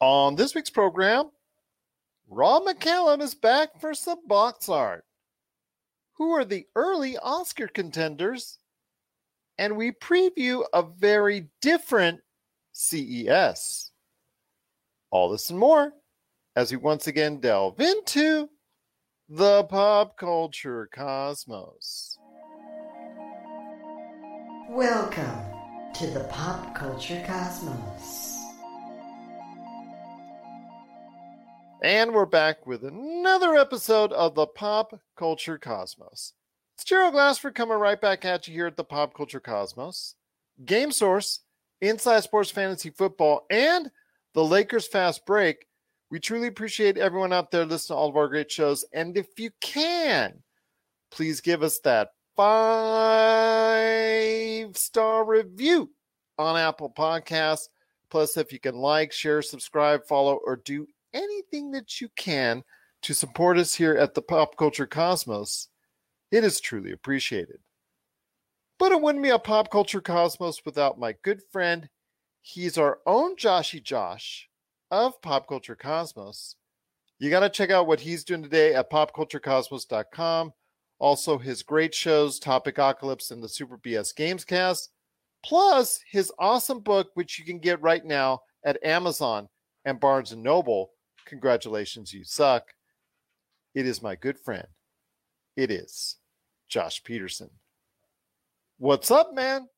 On this week's program, Rob McCallum is back for some box art. Who are the early Oscar contenders? And we preview a very different CES. All this and more as we once again delve into the pop culture cosmos. Welcome to the pop culture cosmos. And we're back with another episode of the Pop Culture Cosmos. It's Gerald Glassford coming right back at you here at the Pop Culture Cosmos. Game Source, Inside Sports Fantasy Football, and the Lakers Fast Break. We truly appreciate everyone out there listening to all of our great shows. And if you can, please give us that five star review on Apple Podcasts. Plus, if you can like, share, subscribe, follow, or do anything that you can to support us here at the Pop Culture Cosmos, it is truly appreciated. But it wouldn't be a Pop Culture Cosmos without my good friend. He's our own Joshy Josh of Pop Culture Cosmos. You got to check out what he's doing today at popculturecosmos.com. Also, his great shows, Topic Topicocalypse and the Super BS Gamescast, plus his awesome book, which you can get right now at Amazon and Barnes Noble Congratulations, you suck. It is my good friend. It is Josh Peterson. What's up, man?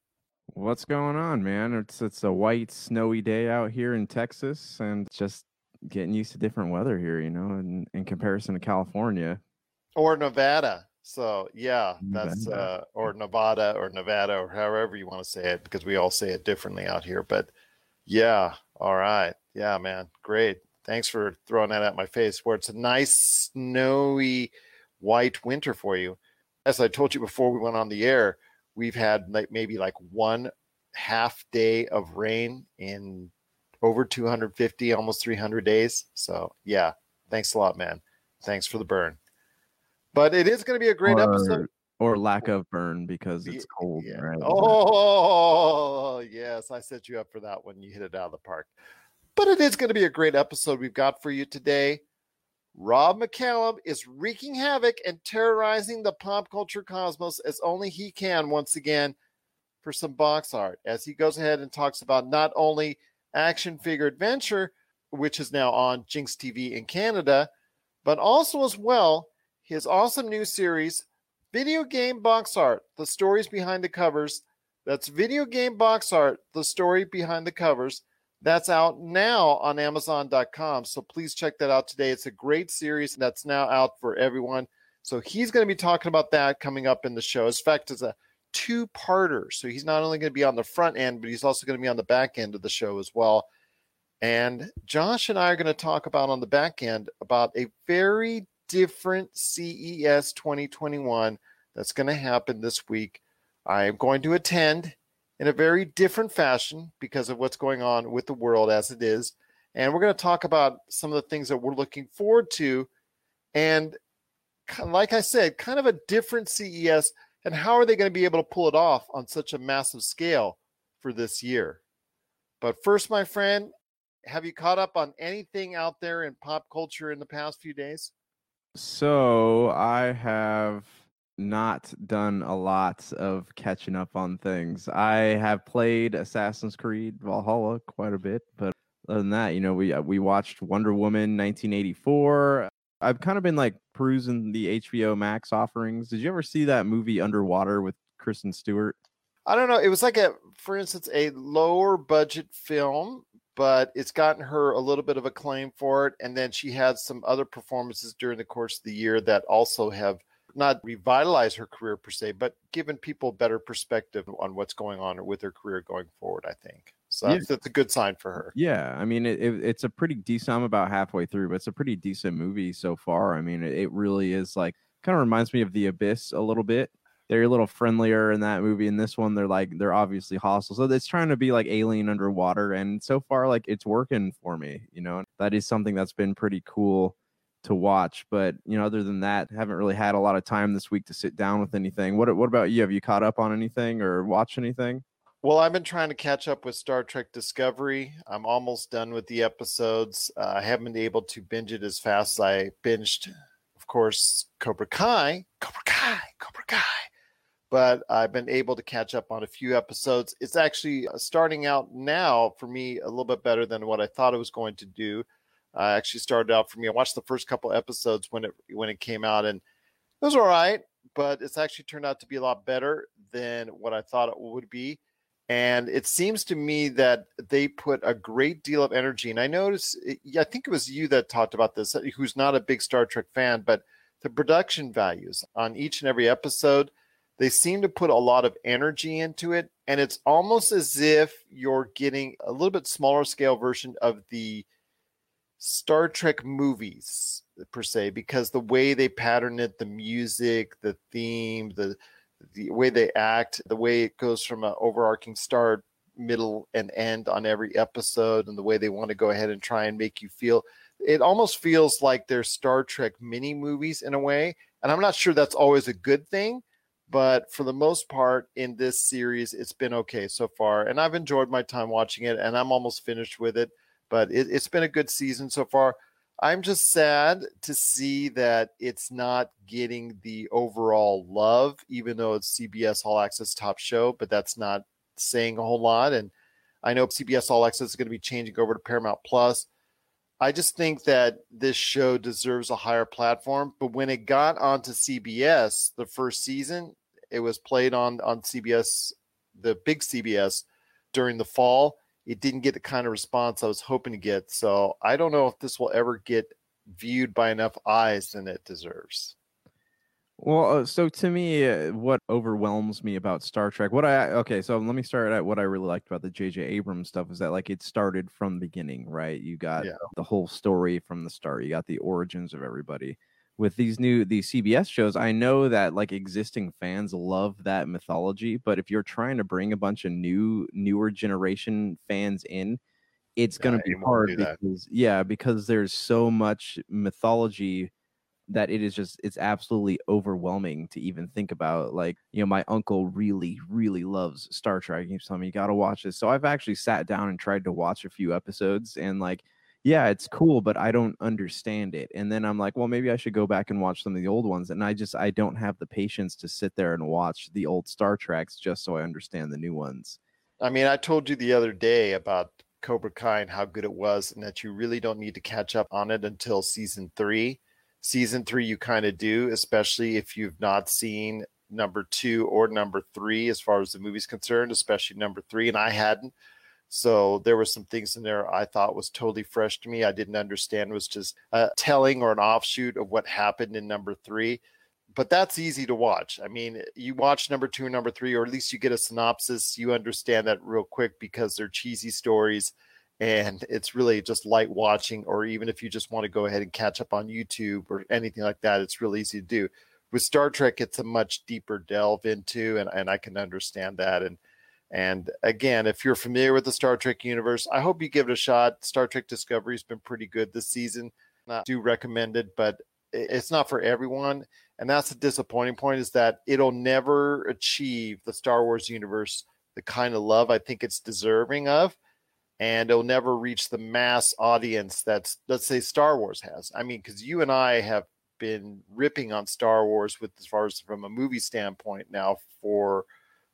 What's going on, man? It's it's a white, snowy day out here in Texas, and just getting used to different weather here. You know, in, in comparison to California or Nevada. So yeah, that's uh, or Nevada or Nevada or however you want to say it, because we all say it differently out here. But yeah, all right, yeah, man, great. Thanks for throwing that at my face where it's a nice snowy white winter for you. As I told you before we went on the air, we've had like maybe like one half day of rain in over 250, almost 300 days. So, yeah, thanks a lot, man. Thanks for the burn. But it is going to be a great or, episode. Or lack of burn because it's cold, yeah. right? Oh, yes. I set you up for that when You hit it out of the park. But it is going to be a great episode we've got for you today. Rob McCallum is wreaking havoc and terrorizing the pop culture cosmos as only he can once again for some box art as he goes ahead and talks about not only action figure adventure, which is now on GINX TV in Canada, but also as well his awesome new series, Video Game Box Art, the stories behind the covers. That's Video Game Box Art, the story behind the covers that's out now on Amazon.com. So please check that out today. It's a great series that's now out for everyone. So he's going to be talking about that coming up in the show. In fact, it's a two parter. So he's not only going to be on the front end, but he's also going to be on the back end of the show as well. And Josh and I are going to talk about on the back end about a very different CES 2021 that's going to happen this week. I am going to attend in a very different fashion because of what's going on with the world as it is. And we're going to talk about some of the things that we're looking forward to. And like I said, kind of a different CES. And how are they going to be able to pull it off on such a massive scale for this year? But first, my friend, have you caught up on anything out there in pop culture in the past few days? So I have not done a lot of catching up on things. I have played Assassin's Creed Valhalla quite a bit, but other than that, you know, we uh, we watched Wonder Woman 1984. I've kind of been like perusing the HBO Max offerings. Did you ever see that movie Underwater with Kristen Stewart? I don't know. It was like a, for instance, a lower budget film, but it's gotten her a little bit of acclaim for it. And then she had some other performances during the course of the year that also have not revitalize her career per se, but given people better perspective on what's going on with her career going forward. I think so. That's, yeah. that's a good sign for her. Yeah, I mean, it, it, it's a pretty decent. I'm about halfway through, but it's a pretty decent movie so far. I mean, it, it really is like kind of reminds me of The Abyss a little bit. They're a little friendlier in that movie. In this one, they're like they're obviously hostile. So it's trying to be like Alien underwater, and so far, like it's working for me. You know, that is something that's been pretty cool to watch. But you know, other than that, haven't really had a lot of time this week to sit down with anything. What What about you? Have you caught up on anything or watched anything? Well, I've been trying to catch up with Star Trek Discovery. I'm almost done with the episodes. Uh, I haven't been able to binge it as fast as I binged, of course, Cobra Kai, Cobra Kai, Cobra Kai. But I've been able to catch up on a few episodes. It's actually uh, starting out now for me a little bit better than what I thought it was going to do. Uh, actually started out for me. I watched the first couple episodes when it when it came out, and it was all right. But it's actually turned out to be a lot better than what I thought it would be and it seems to me that they put a great deal of energy. And I noticed, I think it was you that talked about this, uh, who's not a big Star Trek fan, but the production values on each and every episode, they seem to put a lot of energy into it. And it's almost as if you're getting a little bit smaller scale version of the Star Trek movies per se, because the way they pattern it, the music, the theme, the the way they act, the way it goes from an overarching start, middle, and end on every episode, and the way they want to go ahead and try and make you feel. It almost feels like they're Star Trek mini movies in a way. And I'm not sure that's always a good thing, but for the most part in this series, it's been okay so far. And I've enjoyed my time watching it, and I'm almost finished with it. But it, it's been a good season so far. I'm just sad to see that it's not getting the overall love, even though it's CBS All Access top show, but that's not saying a whole lot. And I know CBS All Access is going to be changing over to Paramount Plus. I just think that this show deserves a higher platform. But when it got onto CBS the first season, it was played on on CBS, the big CBS during the fall it didn't get the kind of response I was hoping to get. So I don't know if this will ever get viewed by enough eyes than it deserves. Well, uh, so to me, uh, what overwhelms me about Star Trek, what I okay, so let me start at what I really liked about the J.J. Abrams stuff is that like it started from the beginning, right? You got yeah. the whole story from the start. You got the origins of everybody with these new these CBS shows, I know that like existing fans love that mythology, but if you're trying to bring a bunch of new newer generation fans in, it's yeah, going to be hard because yeah, because there's so much mythology that it is just it's absolutely overwhelming to even think about like you know my uncle really really loves star trek he's telling me you got to watch this so i've actually sat down and tried to watch a few episodes and like yeah, it's cool, but I don't understand it. And then I'm like, well, maybe I should go back and watch some of the old ones. And I just I don't have the patience to sit there and watch the old Star Treks just so I understand the new ones. I mean, I told you the other day about Cobra Kai and how good it was, and that you really don't need to catch up on it until season three. Season three, you kind of do, especially if you've not seen number two or number three as far as the movie's concerned, especially number three. And I hadn't. So there were some things in there I thought was totally fresh to me. I didn't understand was just a telling or an offshoot of what happened in number three. But that's easy to watch. I mean, eh, you watch number two number three, or at least you get a synopsis. You understand that real quick because they're cheesy stories and it's really just light watching. Or even if you just want to go ahead and catch up on YouTube or anything like that, it's really easy to do. With Star Trek, it's a much deeper delve into, and, and I can understand that. And and again, if you're familiar with the Star Trek universe, I hope you give it a shot. Star Trek Discovery has been pretty good this season. I do recommend it, but it's not for everyone. And that's the disappointing point is that it'll never achieve the Star Wars universe the kind of love I think it's deserving of. And it'll never reach the mass audience that's, let's say, Star Wars has. I mean, because you and I have been ripping on Star Wars with as far as from a movie standpoint now for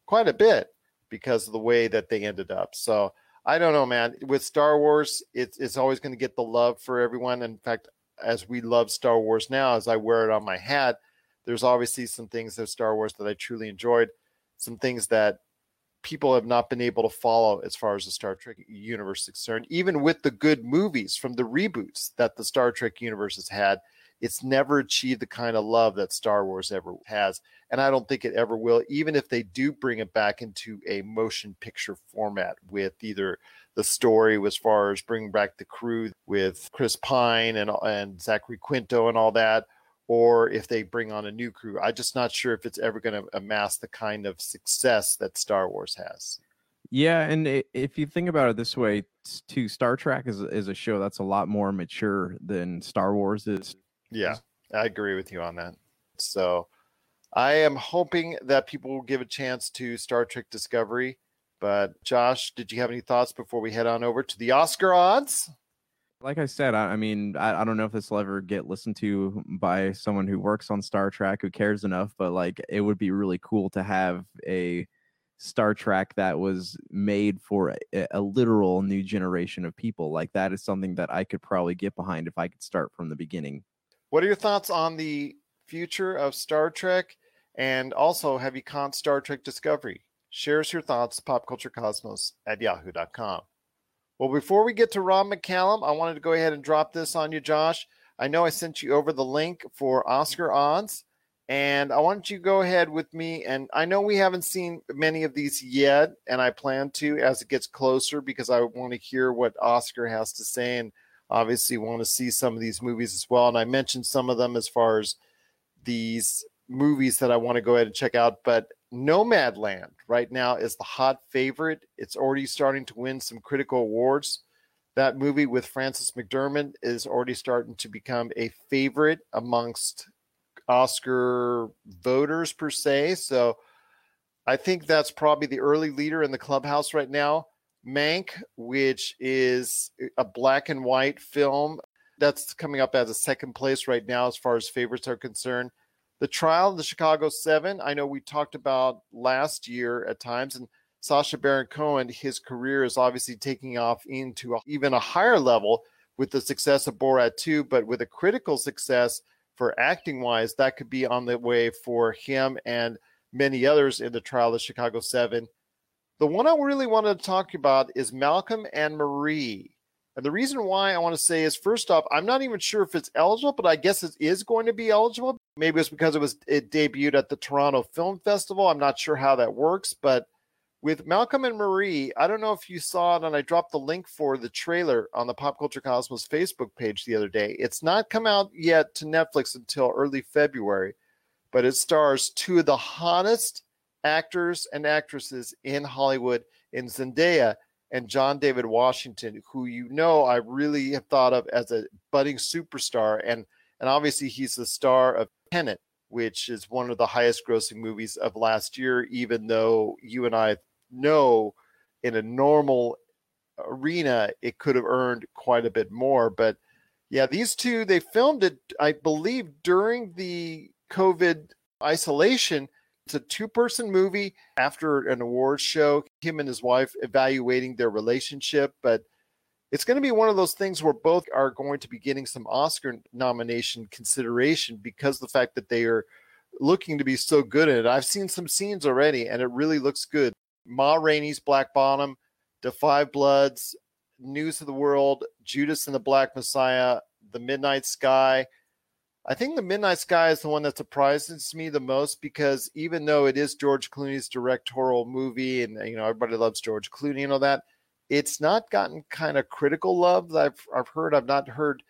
quite a bit because of the way that they ended up. So I don't know, man. With Star Wars, it's it's always going to get the love for everyone. In fact, as we love Star Wars now, as I wear it on my hat, there's obviously some things of Star Wars that I truly enjoyed, some things that people have not been able to follow as far as the Star Trek universe is concerned. Even with the good movies from the reboots that the Star Trek universe has had, it's never achieved the kind of love that Star Wars ever has. And I don't think it ever will, even if they do bring it back into a motion picture format with either the story as far as bringing back the crew with Chris Pine and, and Zachary Quinto and all that, or if they bring on a new crew. I'm just not sure if it's ever going to amass the kind of success that Star Wars has. Yeah, and if you think about it this way, to Star Trek is is a show that's a lot more mature than Star Wars is. Yeah, I agree with you on that. So I am hoping that people will give a chance to Star Trek Discovery. But Josh, did you have any thoughts before we head on over to the Oscar odds? Like I said, I, I mean, I, I don't know if this will ever get listened to by someone who works on Star Trek who cares enough, but like it would be really cool to have a Star Trek that was made for a, a, literal new generation of people. Like that is something that I could probably get behind if I could start from the beginning. What are your thoughts on the future of Star Trek? And also, have you caught Star Trek Discovery? Share us your thoughts, popculturecosmos at yahoo.com. Well, before we get to Rob McCallum, I wanted to go ahead and drop this on you, Josh. I know I sent you over the link for Oscar odds, and I want you to go ahead with me. And I know we haven't seen many of these yet, and I plan to as it gets closer because I want to hear what Oscar has to say, and obviously want to see some of these movies as well. And I mentioned some of them as far as these movies that I want to go ahead and check out, but Nomadland right now is the hot favorite. It's already starting to win some critical awards. That movie with Francis McDermott is already starting to become a favorite amongst Oscar voters per se. So I think that's probably the early leader in the clubhouse right now. Mank, which is a black and white film, that's coming up as a second place right now as far as favorites are concerned the trial of the Chicago Seven, I know we talked about last year at times, and Sacha Baron Cohen, his career is obviously taking off into a, even a higher level with the success of Borat 2, but with a critical success for acting wise, that could be on the way for him and many others in the trial of the Chicago Seven. The one I really wanted to talk about is Malcolm and Marie. And the reason why I want to say is first off, I'm not even sure if it's eligible, but I guess it is going to be eligible. Maybe it's because it was it debuted at the Toronto Film Festival. I'm not sure how that works, but with Malcolm and Marie, I don't know if you saw it, and I dropped the link for the trailer on the Pop Culture Cosmos Facebook page the other day. It's not come out yet to Netflix until early February, but it stars two of the hottest actors and actresses in Hollywood in Zendaya and John David Washington, who you know I really have thought of as a budding superstar, and and obviously he's the star of Tenet, which is one of the highest grossing movies of last year. Even though you and I know in a normal arena it could have earned quite a bit more, but yeah, these two they filmed it, I believe, during the COVID isolation it's a two person movie after an awards show, him and his wife evaluating their relationship. But it's going to be one of those things where both are going to be getting some Oscar nomination consideration because the fact that they are looking to be so good in it. I've seen some scenes already and it really looks good. Ma Rainey's Black Bottom, 5 Bloods, News of the World, Judas and the Black Messiah, The Midnight Sky. I think the Midnight Sky is the one that surprises me the most because even though it is George Clooney's directorial movie, and you know everybody loves George Clooney and all that, it's not gotten kind of critical love that I've I've heard. I've not heard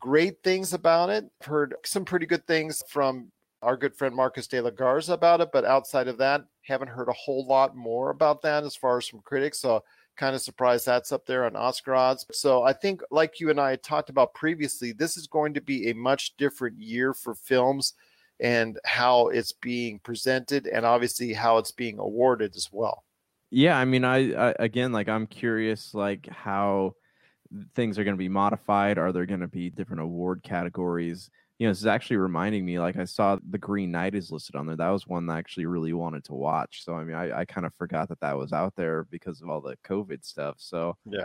great things about it. I've heard some pretty good things from our good friend Marcus de la Garza about it, but outside of that, haven't heard a whole lot more about that as far as from critics. So kind of surprised that's up there on Oscar odds. So I think, like you and I talked about previously, this is going to be a much different year for films and how it's being presented, and obviously how it's being awarded as well. Yeah, I mean, I, I again, like, I'm curious, like how things are going to be modified. Are there going to be different award categories? You know, this is actually reminding me like I saw the Green Knight is listed on there. That was one that I actually really wanted to watch. So I mean, I, I kind of forgot that that was out there because of all the COVID stuff. So yeah,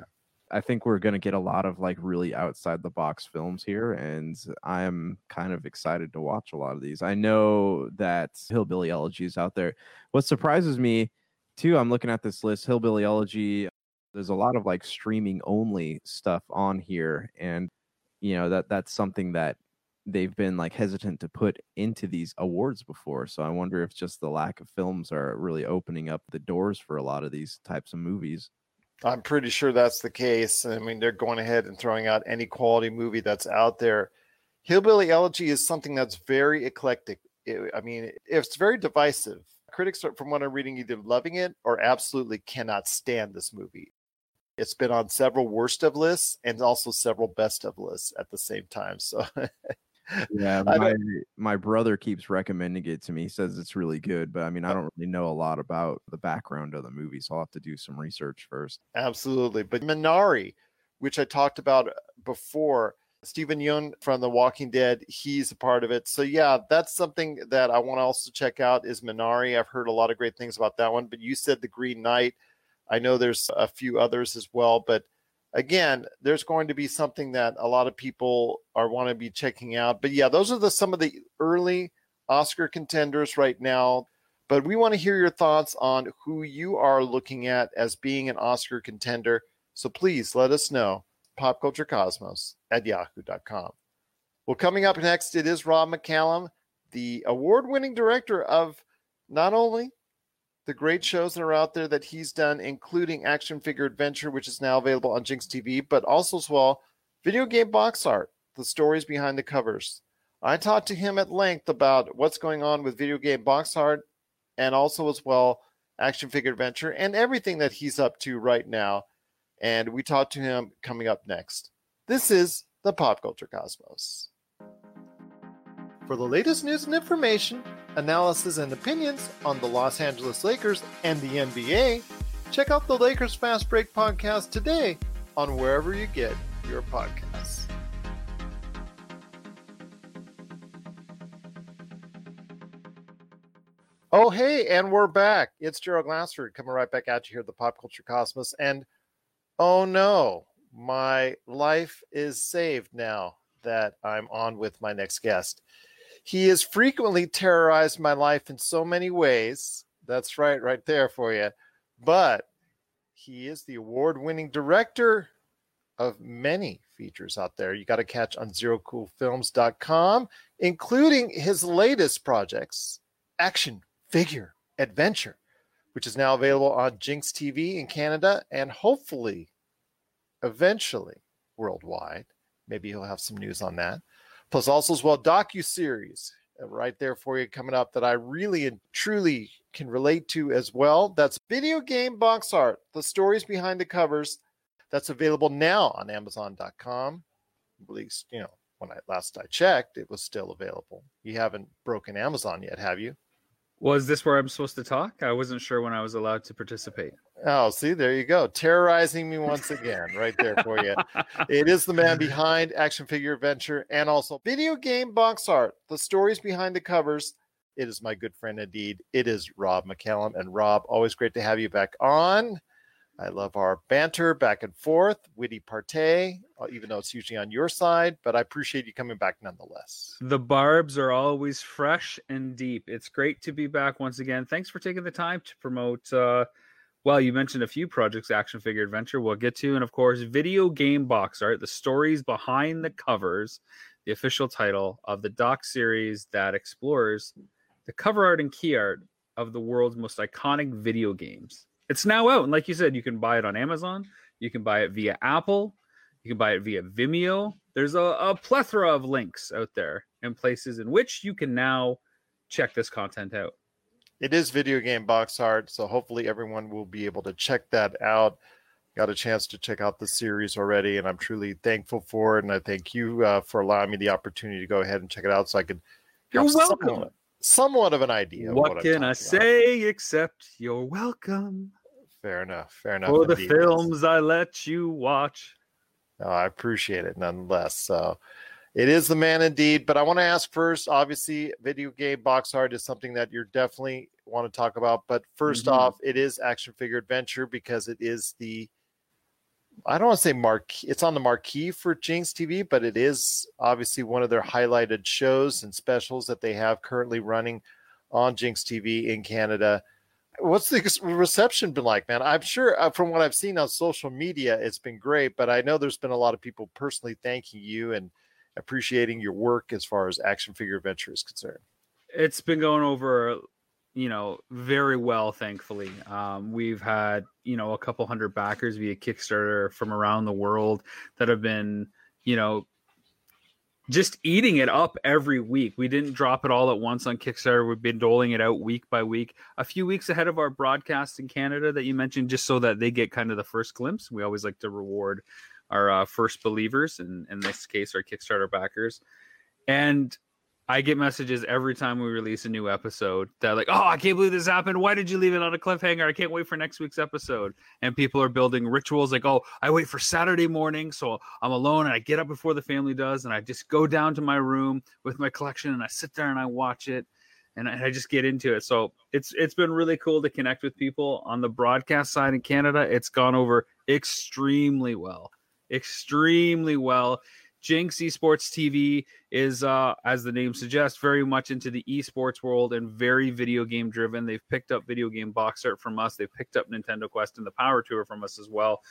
I think we're gonna get a lot of like really outside the box films here, and I'm kind of excited to watch a lot of these. I know that Hillbilly Elegy is out there. What surprises me too, I'm looking at this list, Hillbilly Elegy. There's a lot of like streaming only stuff on here, and you know that that's something that they've been like hesitant to put into these awards before. So I wonder if just the lack of films are really opening up the doors for a lot of these types of movies. I'm pretty sure that's the case. I mean, they're going ahead and throwing out any quality movie that's out there. Hillbilly Elegy is something that's very eclectic. It, I mean, it's very divisive. Critics, are, from what I'm reading, either loving it or absolutely cannot stand this movie. It's been on several worst of lists and also several best of lists at the same time. So Yeah, my my brother keeps recommending it to me. He says it's really good, but I mean, I uh don't really know a lot about the background of the movie, so I'll have to do some research first. Absolutely. But Minari, which I talked about uh, before, Steven Yeun from The Walking Dead, he's a part of it. So yeah, that's something that I want to also check out is Minari. I've heard a lot of great things about that one. But you said The Green Knight. I know there's a few others as well, but again, there's going to be something that a lot of people are want to be checking out. But yeah, those are the some of the early Oscar contenders right now. But we want to hear your thoughts on who you are looking at as being an Oscar contender. So please let us know. Popculturecosmos at yahoo.com. Well, coming up next, it is Rob McCallum, the award winning director of not only the great shows that are out there that he's done, including Action Figure Adventure, which is now available on GINX TV, but also as well video game box art, the stories behind the covers. I talked to him at length about what's going on with video game box art and also as well Action Figure Adventure and everything that he's up to right now. And we talked to him coming up next. This is the Pop Culture Cosmos. For the latest news and information, analysis and opinions on the Los Angeles Lakers and the NBA, check out the Lakers Fast Break podcast today on wherever you get your podcasts. Oh, hey, and we're back. It's Gerald Glassford coming right back at you here at the Pop Culture Cosmos. And oh no, my life is saved now that I'm on with my next guest. He has frequently terrorized my life in so many ways. That's right, right there for you. But he is the award winning director of many features out there. You got to catch on zerocoolfilms.com, including his latest projects, Action Figure Adventure, which is now available on GINX TV in Canada and hopefully eventually worldwide. Maybe he'll have some news on that. Plus, also as well, docu series uh, right there for you coming up that I really and truly can relate to as well. That's video game box art, the stories behind the covers. That's available now on Amazon.com. At least, you know, when I last I checked, it was still available. You haven't broken Amazon yet, have you? Was this where I'm supposed to talk? I wasn't sure when I was allowed to participate. Oh, see, there you go. Terrorizing me once again, right there for you. it is the man behind Action Figure Adventure and also video game box art, the stories behind the covers. It is my good friend indeed. It is Rob McCallum. And Rob, always great to have you back on. I love our banter back and forth, witty partay, uh, even though it's usually on your side, but I appreciate you coming back nonetheless. The barbs are always fresh and deep. It's great to be back once again. Thanks for taking the time to promote. Uh, well, you mentioned a few projects, Action Figure Adventure, we'll get to, and of course, video game box art, the stories behind the covers, the official title of the doc series that explores the cover art and key art of the world's most iconic video games. It's now out, and like you said, you can buy it on Amazon. You can buy it via Apple. You can buy it via Vimeo. There's a, a plethora of links out there and places in which you can now check this content out. It is video game box art, so hopefully everyone will be able to check that out. Got a chance to check out the series already, and I'm truly thankful for it. And I thank you uh, for allowing me the opportunity to go ahead and check it out, so I could. You're welcome. Somewhat, somewhat, of an idea. What, what can I say except you're welcome? Fair enough. Fair enough. For the films I let you watch. Oh, I appreciate it nonetheless. So it is the man indeed. But I want to ask first, obviously, video game box art is something that you're definitely want to talk about. But 1st Mhm. off, it is action figure adventure because it is the I don't want to say marquee. It's on the marquee for GINX TV, but it is obviously one of their highlighted shows and specials that they have currently running on GINX TV in Canada. What's the reception been like, man? I'm sure uh, from what I've seen on social media, it's been great, but I know there's been a lot of people personally thanking you and appreciating your work as far as action figure adventure is concerned. It's been going over, you know, very well, thankfully. Um, we've had, you know, a couple hundred backers via Kickstarter from around the world that have been, you know, just eating it up every week. We didn't drop it all at once on Kickstarter. We've been doling it out week by week, a few weeks ahead of our broadcast in Canada that you mentioned, just so that they get kind of the first glimpse. We always like to reward our uh, first believers, and in this case, our Kickstarter backers. And I get messages every time we release a new episode that like, oh, I can't believe this happened. Why did you leave it on a cliffhanger? I can't wait for next week's episode. And people are building rituals like, oh, I wait for Saturday morning, so I'm alone and I get up before the family does, and I just go down to my room with my collection and I sit there and I watch it and I, I just get into it. So it's it's been really cool to connect with people on the broadcast side in Canada. It's gone over extremely well, extremely well. GINX Esports TV is, uh, as the name suggests, very much into the esports world and very video game driven. They've picked up video game box art from us. They've picked up Nintendo Quest and the Power Tour from us as well.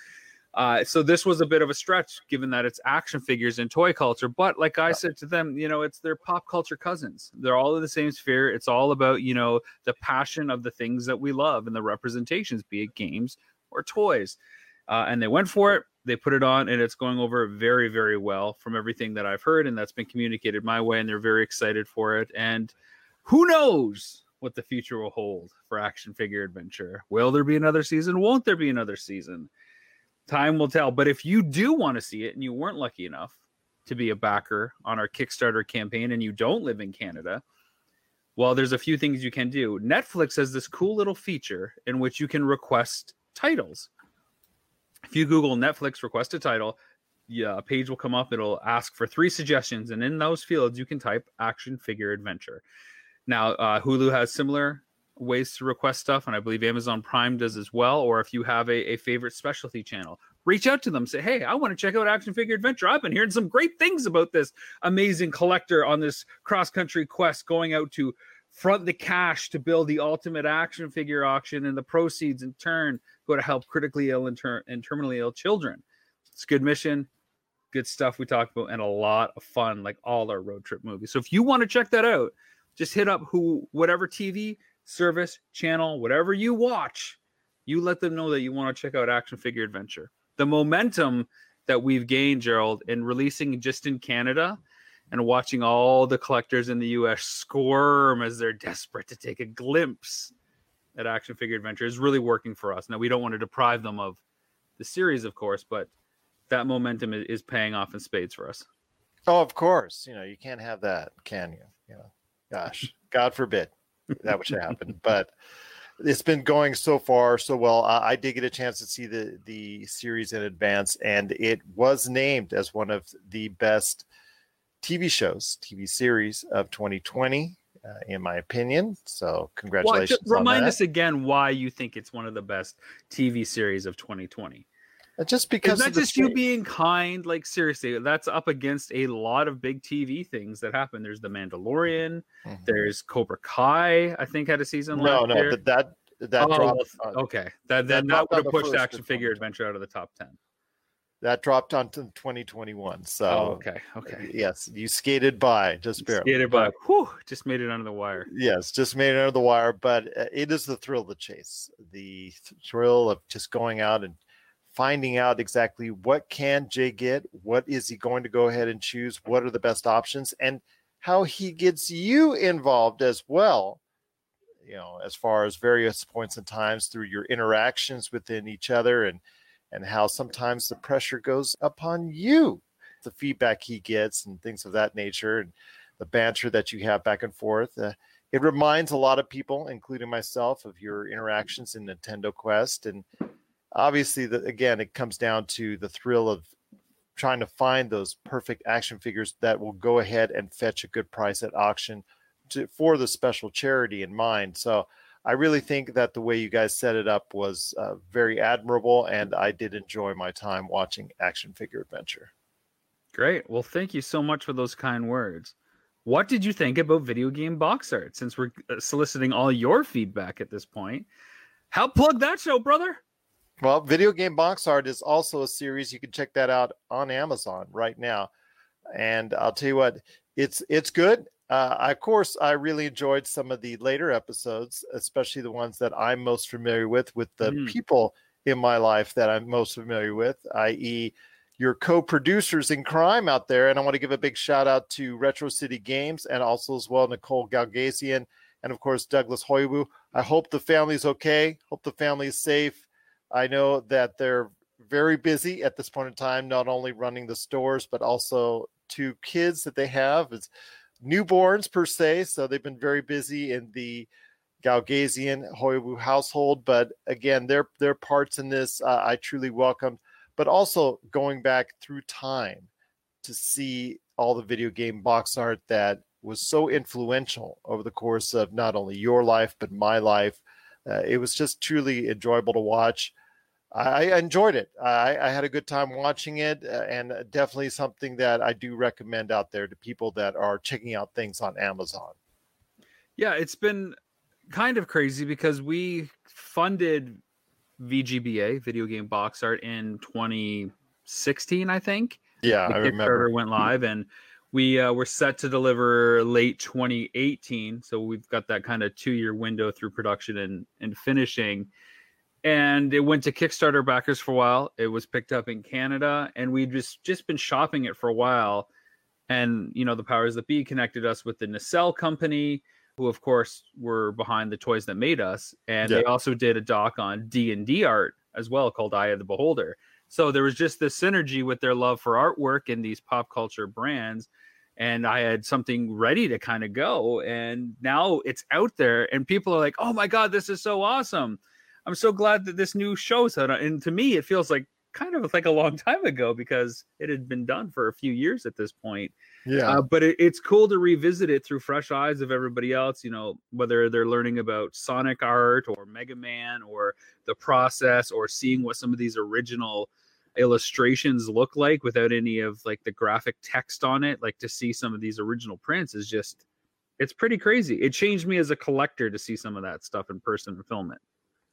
Uh, so this was a bit of a stretch, given that it's action figures and toy culture. But like I said to them, you know, it's their pop culture cousins. They're all in the same sphere. It's all about you know the passion of the things that we love and the representations, be it games or toys. Uh, and they went for it they put it on and it's going over very very well from everything that i've heard and that's been communicated my way and they're very excited for it. And who knows what the future will hold for action figure adventure? Will there be another season? Won't there be another season? Time will tell. But if you do want to see it and you weren't lucky enough to be a backer on our kickstarter campaign and you don't live in canada well there's a few things you can do. Netflix has this cool little feature in which you can request titles if you Google Netflix request a title, yeah, a page will come up. It'll ask for three suggestions, and in those fields, you can type action figure adventure. Now, uh, Hulu has similar ways to request stuff, and I believe Amazon Prime does as well. Or if you have a, a favorite specialty channel, reach out to them. Say, hey, I want to check out Action Figure Adventure. I've been hearing some great things about this amazing collector on this cross country quest going out to front the cash to build the ultimate action figure auction, and the proceeds in turn go to help critically ill and, ter- and terminally ill children. It's a good mission, good stuff we talked about, and a lot of fun, like all our road trip movies. So if you want to check that out, just hit up who whatever TV service channel, whatever you watch, you let them know that you want to check out Action Figure Adventure. The momentum that we've gained, Gerald, in releasing just in Canada and watching all the collectors in the US squirm as they're desperate to take a glimpse at Action Figure Adventure is really working for us. Now we don't want to deprive them of the series, of course, but that momentum is paying off in spades for us. Oh, of course. You know, you can't have that, can you? You know, gosh, God forbid that would happen. But it's been going so far so well. I, I, did get a chance to see the the series in advance, and it was named as one of the best TV shows, TV series of 2020 uh, in my opinion. So congratulations. Well, remind us again why you think it's one of the best TV series of 2020. Uh, just because not just you being kind. Like seriously, that's up against a lot of big TV things that happen. There's The Mandalorian. Mm-hmm. There's Cobra Kai. I think had a season. No, no, year. but that that oh, dropped. okay, that then that, that would have pushed Action Figure Adventure out of the top ten that dropped onto 2021. So oh, okay, okay, yes, you skated by just barely. Skated by, whew, just made it under the wire. Yes, just made it under the wire. But uh, it is the thrill of the chase, the thrill of just going out and finding out exactly what can Jay get, what is he going to go ahead and choose, what are the best options, and how he gets you involved as well. You know, as far as various points and times through your interactions within each other and and how sometimes the pressure goes upon you, the feedback he gets and things of that nature, and the banter that you have back and forth. Uh, it reminds a lot of people, including myself, of your interactions in Nintendo Quest. And obviously, the, again, it comes down to the thrill of trying to find those perfect action figures that will go ahead and fetch a good price at auction to, for the special charity in mind. So I really think that the way you guys set it up was uh, very admirable, and I did enjoy my time watching Action Figure Adventure. Great. Well, thank you so much for those kind words. What did you think about video game box art? Since we're uh, soliciting all your feedback at this point, help plug that show, brother. Well, video game box art is also a series. You can check that out on Amazon right now. And I'll tell you what, it's it's good. Uh, of course, I really enjoyed some of the later episodes, especially the ones that I'm most familiar with, with the mm. people in my life that I'm most familiar with, i.e., your co-producers in crime out there. And I want to give a big shout out to Retro City Games and also as well Nicole Galgasian and of course Douglas Hoiwu. I hope the family's okay. Hope the family is safe. I know that they're very busy at this point in time, not only running the stores but also two kids that they have. It's newborns per se, so they've been very busy in the Galgazian Hoiwu household. But again, their their parts in this uh, I truly welcomed. But also going back through time to see all the video game box art that was so influential over the course of not only your life but my life. Uh, it was just truly enjoyable to watch. I, enjoyed it. I, I, had a good time watching it, uh, and definitely something that I do recommend out there to people that are checking out things on Amazon. Yeah, it's been kind of crazy because we funded VGBA, Video Game Box Art, in 2016, I think. Yeah, the I Kickstarter remember. went live, and we uh, were set to deliver late 2018. So we've got that kind of two year window through production and, and finishing. And it went to Kickstarter backers for a while. It was picked up in Canada, and we'd just just been shopping it for a while. And you know, the powers that be connected us with the Nacelle company, who of course were behind the toys that made us, and Yeah. they also did a doc on D and D art as well called Eye of the Beholder. So there was just this synergy with their love for artwork and these pop culture brands. And I had something ready to kind of go. And now it's out there, and people are like, oh my God, this is so awesome. I'm so glad that this new show's out. And to me, it feels like kind of like a long time ago because it had been done for a few years at this point. Yeah, Uh, but it, it's cool to revisit it through fresh eyes of everybody else, you know, whether they're learning about Sonic art or Mega Man or the process or seeing what some of these original illustrations look like without any of like the graphic text on it. Like to see some of these original prints is just, it's pretty crazy. It changed me as a collector to see some of that stuff in person and film it.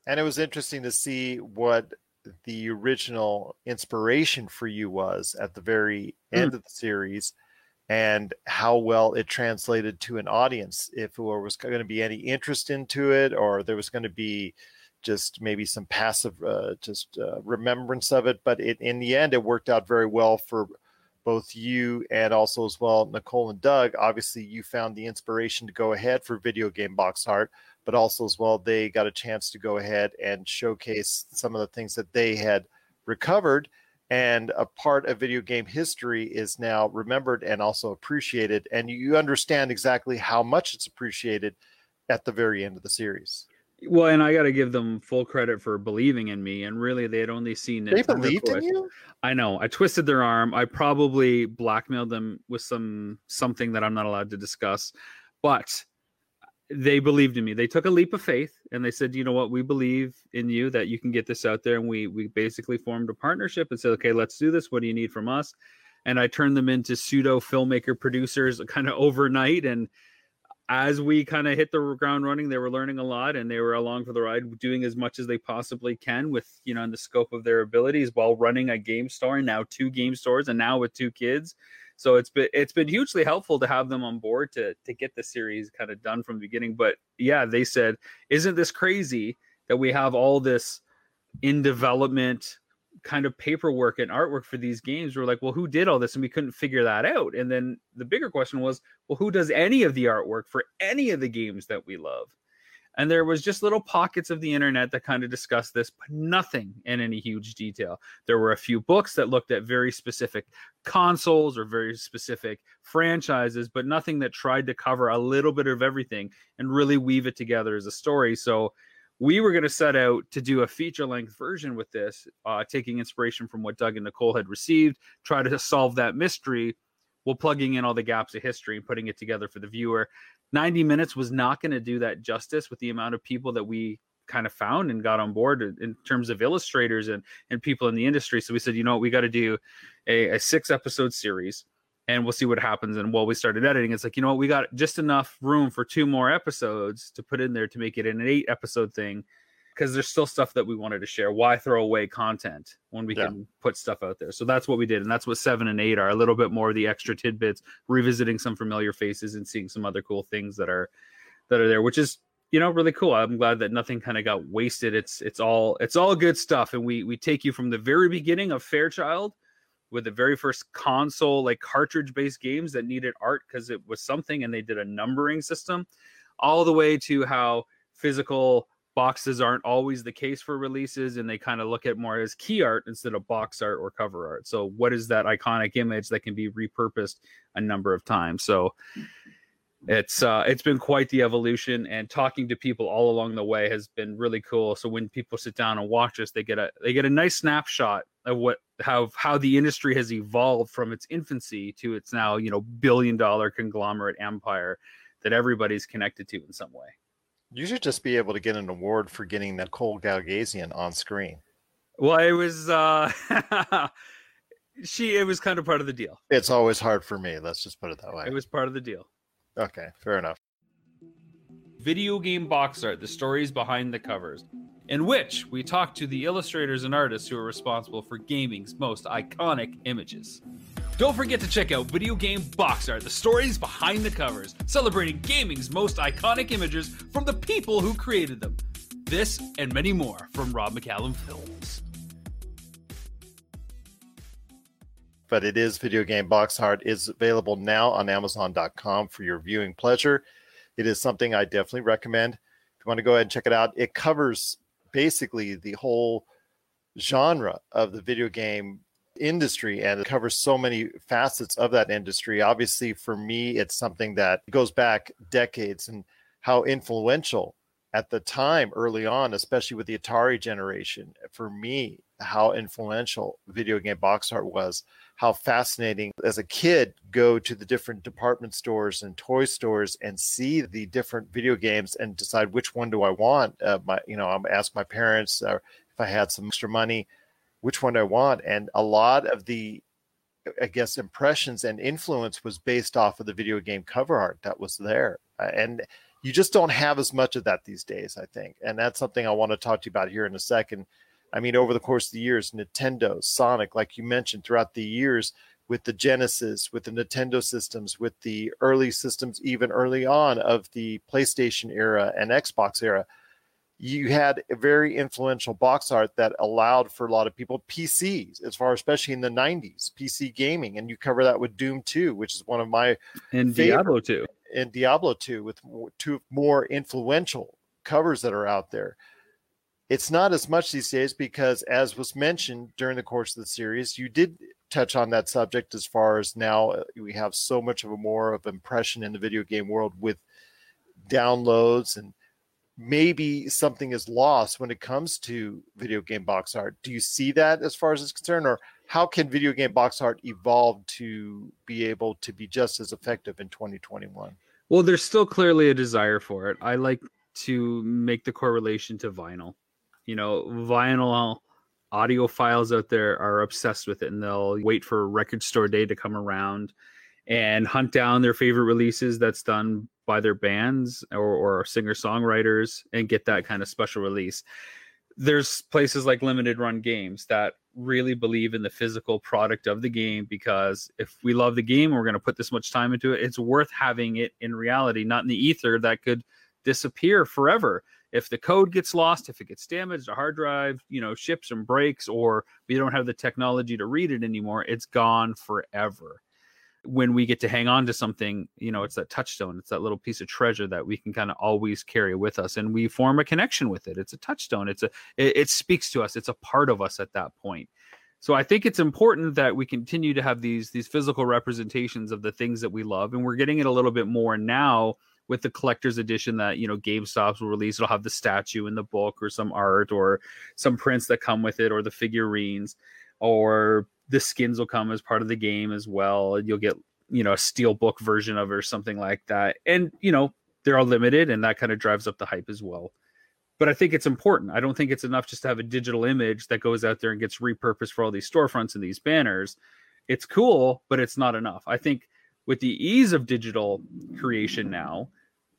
And it was interesting to see what the original inspiration for you was at the very end of the series and how well it translated to an audience if there was going to be any interest into it or there was going to be just maybe some passive uh, just uh, remembrance of it. But it, in the end it worked out very well for both you and also as well nicole and doug. Obviously you found the inspiration to go ahead for video game box art but also as well they got a chance to go ahead and showcase some of the things that they had recovered and a part of video game history is now remembered and also appreciated and you understand exactly how much it's appreciated at the very end of the series Well, and I got to give them full credit for believing in me. And really, they had only seen they Nintendo believed in you I know. I twisted their arm. I probably blackmailed them with some something that I'm not allowed to discuss. But they believed in me. They took a leap of faith and they said, "You know what? We believe in you that you can get this out there." And we we basically formed a partnership and said, "Okay, let's do this. What do you need from us?" And I turned them into pseudo filmmaker producers kind of overnight and as we kind of hit the ground running, they were learning a lot and they were along for the ride, doing as much as they possibly can with, you know, in the scope of their abilities while running a game store and now two game stores and now with two kids. So it's been it's been hugely helpful to have them on board to to get the series kind of done from the beginning. But yeah, they said, isn't this crazy that we have all this in development kind of paperwork and artwork for these games? We're like, well, who did all this? And we couldn't figure that out. And then the bigger question was, well, who does any of the artwork for any of the games that we love? And there was just little pockets of the internet that kind of discussed this, but nothing in any huge detail. There were a few books that looked at very specific consoles or very specific franchises, but nothing that tried to cover a little bit of everything and really weave it together as a story. So we were going to set out to do a feature length version with this, uh, taking inspiration from what Doug and Nicole had received, try to solve that mystery while plugging in all the gaps of history and putting it together for the viewer. 90 minutes was not going to do that justice with the amount of people that we kind of found and got on board in- terms of illustrators and, and people in the industry. So we said, you know what, we got to do a, a six episode series and we'll see what happens. And while we started editing, it's like, you know what, we got just enough room for two more episodes to put in there to make it an eight episode thing because there's still stuff that we wanted to share. Why throw away content when we Yeah. can put stuff out there? So that's what we did. And that's what seven and eight are a little bit more of the extra tidbits, revisiting some familiar faces and seeing some other cool things that are that are there, which is you know really cool. I'm glad that nothing kind of got wasted. It's it's all it's all good stuff. And we we take you from the very beginning of Fairchild with the very first console like cartridge based games that needed art because it was something and they did a numbering system all the way to how physical boxes aren't always the case for releases and they kind of look at more as key art instead of box art or cover art. So what is that iconic image that can be repurposed a number of times? So it's uh it's been quite the evolution and talking to people all along the way has been really cool. So when people sit down and watch us they get a they get a nice snapshot of what how how the industry has evolved from its infancy to its now you know billion dollar conglomerate empire that everybody's connected to in some way You should just be able to get an award for getting Nicole Galgazian on screen. well it was uh she it was kind of part of the deal It's always hard for me. Let's just put it that way. it was part of the deal okay, fair enough. video game box art, the stories behind the covers, in which we talk to the illustrators and artists who are responsible for gaming's most iconic images. Don't forget to check out Video Game Box Art, the stories behind the covers, celebrating gaming's most iconic images from the people who created them. This and many more from Rob McCallum Films. but it is video game box art is available now on amazon.com for your viewing pleasure it is something i definitely recommend if you want to go ahead and check it out it covers basically the whole genre of the video game industry and it covers so many facets of that industry obviously for me it's something that goes back decades and how influential at the time early on especially with the atari generation for me how influential video game box art was how fascinating as a kid go to the different department stores and toy stores and see the different video games and decide which one do I want. Uh, my, you know, I'm ask my parents uh, if I had some extra money, which one I want, and a lot of the, I guess, impressions and influence was based off of the video game cover art that was there, and you just don't have as much of that these days, I think, and that's something I want to talk to you about here in a second. I mean, over the course of the years, Nintendo, Sonic, like you mentioned, throughout the years with the Genesis, with the Nintendo systems, with the early systems, even early on of the PlayStation era and Xbox era, you had a very influential box art that allowed for a lot of people PCs, as far especially in the 90s, PC gaming. And you cover that with Doom 2, which is one of my And Diablo 2. and Diablo 2 with two more influential covers that are out there. It's not as much these days because, as was mentioned during the course of the series, you did touch on that subject as far as now uh, we have so much of a more of impression in the video game world with downloads and maybe something is lost when it comes to video game box art. Do you see that as far as it's concerned, or how can video game box art evolve to be able to be just as effective in 2021? Well, there's still clearly a desire for it. I like to make the correlation to vinyl. You know, vinyl audiophiles out there are obsessed with it and they'll wait for record store day to come around and hunt down their favorite releases that's done by their bands or, or singer songwriters and get that kind of special release. There's places like limited run games that really believe in the physical product of the game because if we love the game, we're going to put this much time into it. It's worth having it in reality, not in the ether that could disappear forever. If the code gets lost, if it gets damaged, a hard drive, you know, ships and breaks, or we don't have the technology to read it anymore, it's gone forever. When we get to hang on to something, you know, it's that touchstone, it's that little piece of treasure that we can kind of always carry with us, and we form a connection with it. It's a touchstone. It's a, it, it speaks to us. It's a part of us at that point. So I think it's important that we continue to have these these physical representations of the things that we love, and we're getting it a little bit more now with the collector's edition that you know GameStops will release. It'll have the statue in the book, or some art, or some prints that come with it, or the figurines, or the skins will come as part of the game as well. You'll get you know a steel book version of it or something like that, and you know they're all limited, and that kind of drives up the hype as well. But I think it's important. I don't think it's enough just to have a digital image that goes out there and gets repurposed for all these storefronts and these banners. It's cool, but it's not enough. I think with the ease of digital creation now,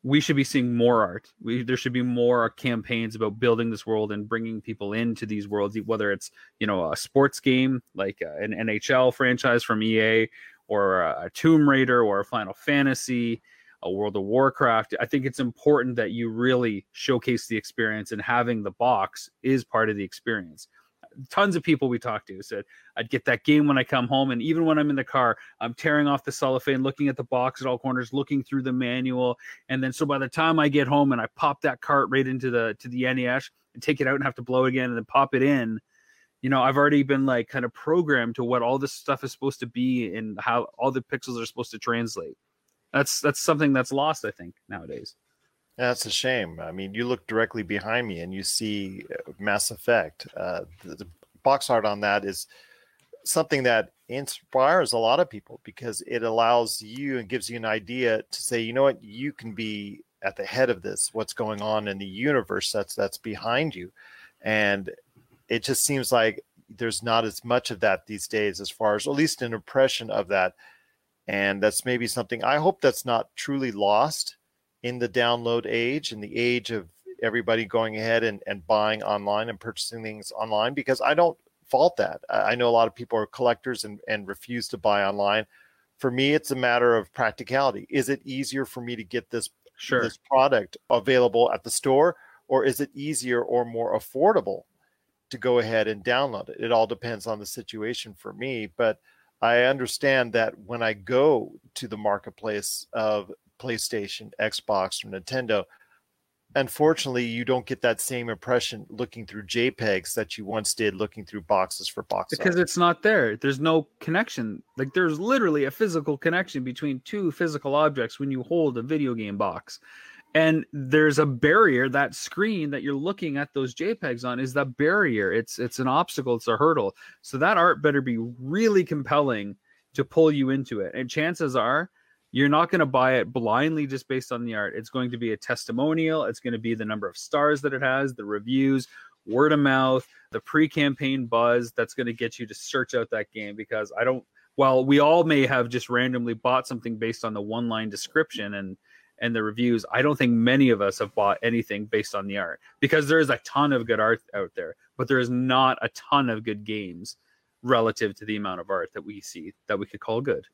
we should be seeing more art. We, there should be more campaigns about building this world and bringing people into these worlds, whether it's you know a sports game like uh, an NHL franchise from EA, or a, a Tomb Raider, or a Final Fantasy, a World of Warcraft. I think it's important that you really showcase the experience, and having the box is part of the experience. Tons of people we talked to said I'd get that game when I come home, and even when I'm in the car, I'm tearing off the cellophane, looking at the box at all corners, looking through the manual, and then so by the time I get home and I pop that cart right into the to the NES and take it out and have to blow it again and then pop it in, you know, I've already been like kind of programmed to what all this stuff is supposed to be and how all the pixels are supposed to translate. That's that's something that's lost, I think, nowadays. That's a shame. I mean, you look directly behind me and you see uh, Mass Effect. Uh, the, the box art on that is something that inspires a lot of people because it allows you and gives you an idea to say, you know what, you can be at the head of this. What's going on in the universe that's that's behind you, and it just seems like there's not as much of that these days, as far as at least an impression of that. And that's maybe something I hope that's not truly lost in the download age in the age of everybody going ahead and, and buying online and purchasing things online because I don't fault that. I know a lot of people are collectors and, and refuse to buy online. For me, it's a matter of practicality. Is it easier for me to get this Sure. this product available at the store, or is it easier or more affordable to go ahead and download it? It all depends on the situation for me, but I understand that when I go to the marketplace of PlayStation, Xbox, or Nintendo, unfortunately, you don't get that same impression looking through JPEGs that you once did looking through boxes for boxes. because art. it's not there. There's no connection. Like there's literally a physical connection between two physical objects when you hold a video game box. And there's a barrier, that screen that you're looking at those JPEGs on is that barrier. It's it's an obstacle, it's a hurdle. So that art better be really compelling to pull you into it. And chances are you're not going to buy it blindly just based on the art. It's going to be a testimonial, it's going to be the number of stars that it has, the reviews, word of mouth, the pre-campaign buzz that's going to get you to search out that game because I don't well, we all may have just randomly bought something based on the one-line description and and the reviews. I don't think many of us have bought anything based on the art because there is a ton of good art out there, but there is not a ton of good games relative to the amount of art that we see that we could call good.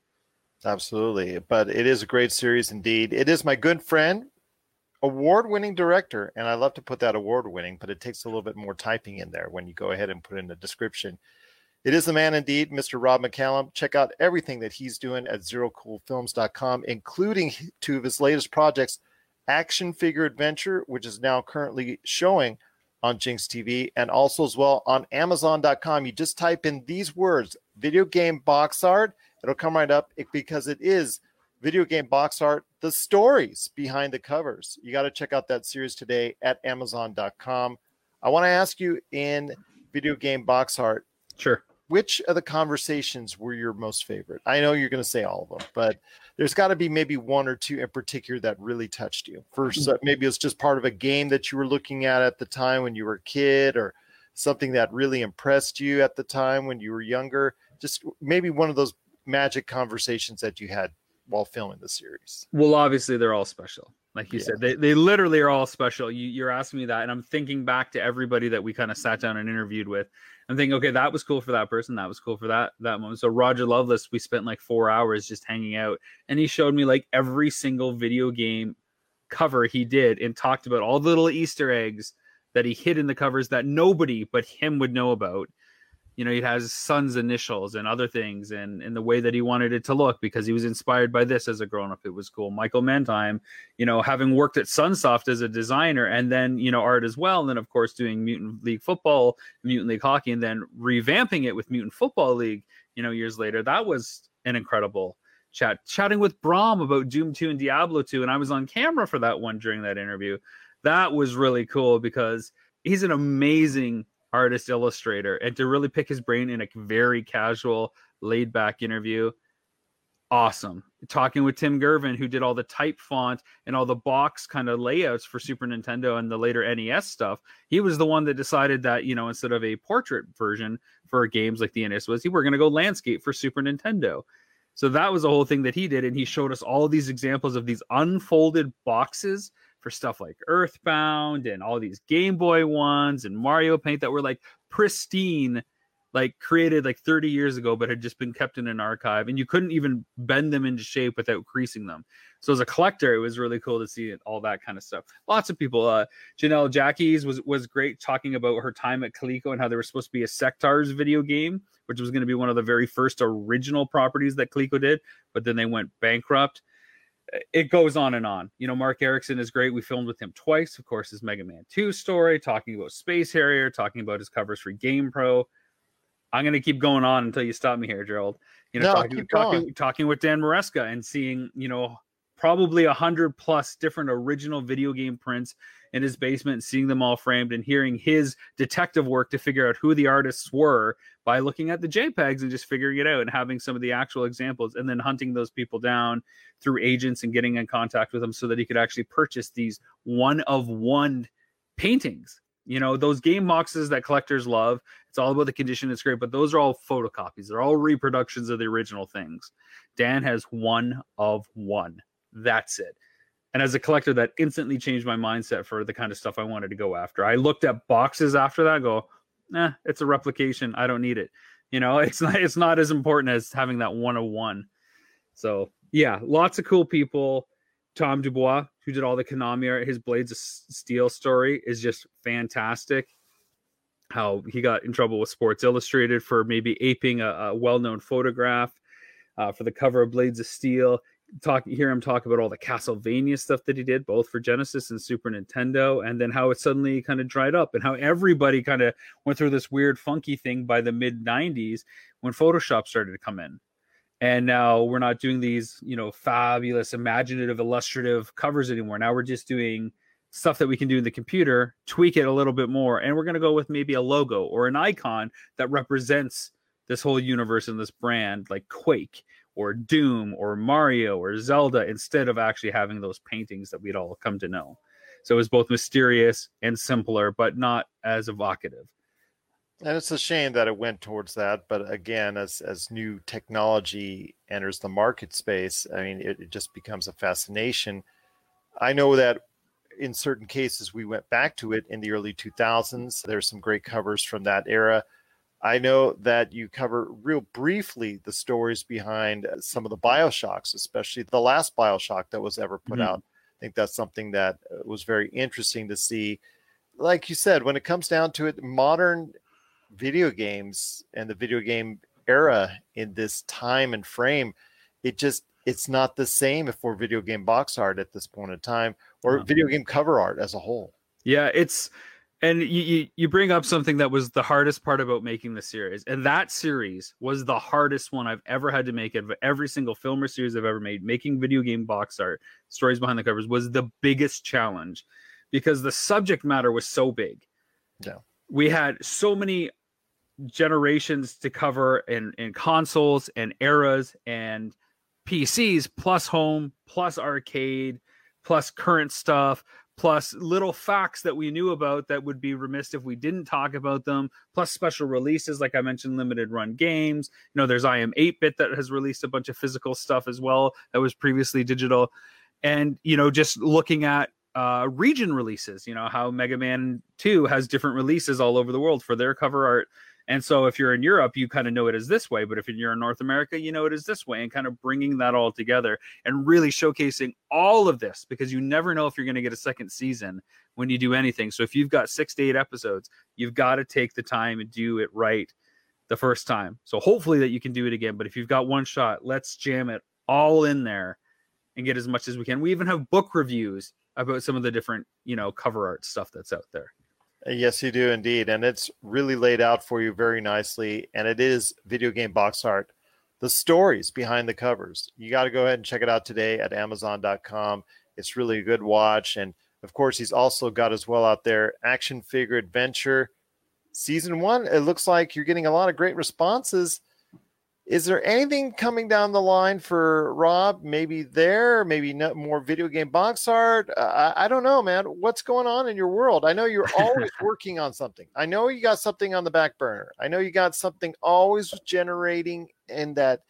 Absolutely. But it is a great series indeed. It is my good friend, award winning director. And I love to put that award winning, but it takes a little bit more typing in there when you go ahead and put in the description. It is the man indeed, Mr. Rob McCallum. Check out everything that he's doing at zerocoolfilms.com, including two of his latest projects, Action Figure Adventure, which is now currently showing on GINX TV, and also as well on Amazon.com. You just type in these words, video game box art, it'll come right up because it is video game box art, the stories behind the covers. You got to check out that series today at Amazon.com. I want to ask you in video game box art, Sure. which of the conversations were your most favorite? I know you're going to say all of them, but there's got to be maybe one or two in particular that really touched you. First, uh, maybe it's just part of a game that you were looking at at the time when you were a kid, or something that really impressed you at the time when you were younger. Just maybe one of those magic conversations that you had while filming the series. Well, obviously they're all special. Like you Yeah. said, they, they literally are all special. You, you're asking me that, and I'm thinking back to everybody that we kind of sat down and interviewed with. I'm thinking, okay, that was cool for that person. That was cool for that that moment. So Roger Lovelace, we spent like four hours just hanging out, and he showed me like every single video game cover he did, and talked about all the little Easter eggs that he hid in the covers that nobody but him would know about you know, he has son's initials and other things and, and the way that he wanted it to look because he was inspired by this as a grown up. It was cool. Michael Mendheim, you know, having worked at Sunsoft as a designer and then, you know, art as well. And then, of course, doing Mutant League Football, Mutant League Hockey, and then revamping it with Mutant Football League, you know, years later. That was an incredible chat. Chatting with Brom about Doom 2 and Diablo 2. And I was on camera for that one during that interview. That was really cool because he's an amazing artist illustrator and to really pick his brain in a very casual laid back interview. Awesome. Talking with tim gervin who did all the type font and all the box kind of layouts for super nintendo and the later nes stuff he was the one that decided that you know instead of a portrait version for games like the nes was he were going to go landscape for super nintendo. So that was the whole thing that he did and he showed us all these examples of these unfolded boxes for stuff like Earthbound and all these Game Boy ones and Mario Paint that were like pristine like created like 30 years ago, but had just been kept in an archive, and you couldn't even bend them into shape without creasing them. So as a collector, it was really cool to see all that kind of stuff. Lots of people. Uh, Janelle Jackies was was great talking about her time at Coleco and how there was supposed to be a Sectaurs video game, which was going to be one of the very first original properties that Coleco did, but then they went bankrupt it goes on and on. You know, Marc Ericksen is great. We filmed with him twice. Of course, his Mega Man 2 story, talking about Space Harrier, talking about his covers for Game Pro. I'm going to keep going on until you stop me here, Gerald. You know, No, talking, talking, talking with Dan Maresca and seeing, you know, probably a hundred plus different original video game prints in his basement, seeing them all framed and hearing his detective work to figure out who the artists were by looking at the JPEGs and just figuring it out and having some of the actual examples and then hunting those people down through agents and getting in contact with them so that he could actually purchase these one of one paintings. You know, those game boxes that collectors love, it's all about the condition, it's great, but those are all photocopies. They're all reproductions of the original things. Dan has one of one. That's it. And as a collector, that instantly changed my mindset for the kind of stuff I wanted to go after. I looked at boxes after that, go, nah, it's a replication. I don't need it. You know, it's not it's not as important as having that one of one. So yeah, lots of cool people. Tom Dubois, who did all the Konami art, his Blades of Steel story is just fantastic. How he got in trouble with Sports Illustrated for maybe aping a, a well-known photograph uh, for the cover of Blades of Steel. Talk, hear him talk about all the Castlevania stuff that he did, both for Genesis and Super Nintendo, and then how it suddenly kind of dried up, and how everybody kind of went through this weird, funky thing by the mid '90s when Photoshop started to come in. And now we're not doing these you know fabulous imaginative illustrative covers anymore. Now we're just doing stuff that we can do in the computer tweak it a little bit more and we're going to go with maybe a logo or an icon that represents this whole universe and this brand like quake or doom or mario or zelda instead of actually having those paintings that we'd all come to know so it was both mysterious and simpler but not as evocative And it's a shame that it went towards that. But again, as as new technology enters the market space, I mean, it, it just becomes a fascination. I know that in certain cases we went back to it in the early 2000s. There's some great covers from that era. I know that you cover real briefly the stories behind uh, some of the Bioshocks, especially the last Bioshock that was ever put Mhm. out. I think that's something that uh, was very interesting to see. Like you said, when it comes down to it, modern video games and the video game era in this time and frame, it just it's not the same for video game box art at this point in time or No. video game cover art as a whole. Yeah, it's and you, you you bring up something that was the hardest part about making the series, and that series was the hardest one I've ever had to make of every single film or series I've ever made. Making video game box art, stories behind the covers, was the biggest challenge because the subject matter was so big. Yeah. we had so many generations to cover in in consoles and eras and PCs plus home plus arcade plus current stuff plus little facts that we knew about that would be remiss if we didn't talk about them plus special releases like i mentioned limited run games. You know there's I Am 8-bit that has released a bunch of physical stuff as well that was previously digital. And you know just looking at uh region releases you know how mega man 2 has different releases all over the world for their cover art and so if you're in Europe, you kind of know it as this way, but if you're in North America, you know it is this way, and kind of bringing that all together and really showcasing all of this because you never know if you're going to get a second season when you do anything. So if you've got six to eight episodes, you've got to take the time and do it right the first time. So hopefully that you can do it again. But if you've got one shot, let's jam it all in there and get as much as we can. We even have book reviews about some of the different, you know, cover art stuff that's out there. Yes, you do indeed. And it's really laid out for you very nicely. And it is video game box art. The stories behind the covers. You got to go ahead and check it out today at Amazon.com. It's really a good watch. And of course, he's also got as well out there Action Figure Adventure Season One. It looks like you're getting a lot of great responses. Is there anything coming down the line for Rob? Maybe there, maybe more video game box art. Uh, I, I don't know, man. What's going on in your world? I know you're always working on something. I know you got something on the back burner. I know you got something always generating, and that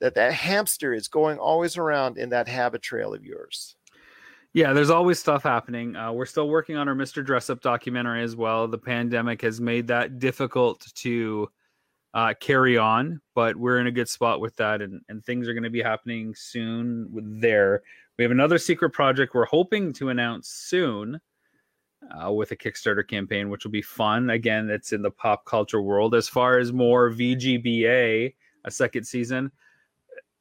that that hamster is going always around in that Habitrail of yours. Yeah, there's always stuff happening. Uh, we're still working on our Mr. Dress Up documentary as well. The pandemic has made that difficult to uh, carry on, but we're in a good spot with that, and, and things are going to be happening soon there. We have another secret project we're hoping to announce soon uh, with a Kickstarter campaign, which will be fun. Again, it's in the pop culture world. As far as more VGBA, a second season,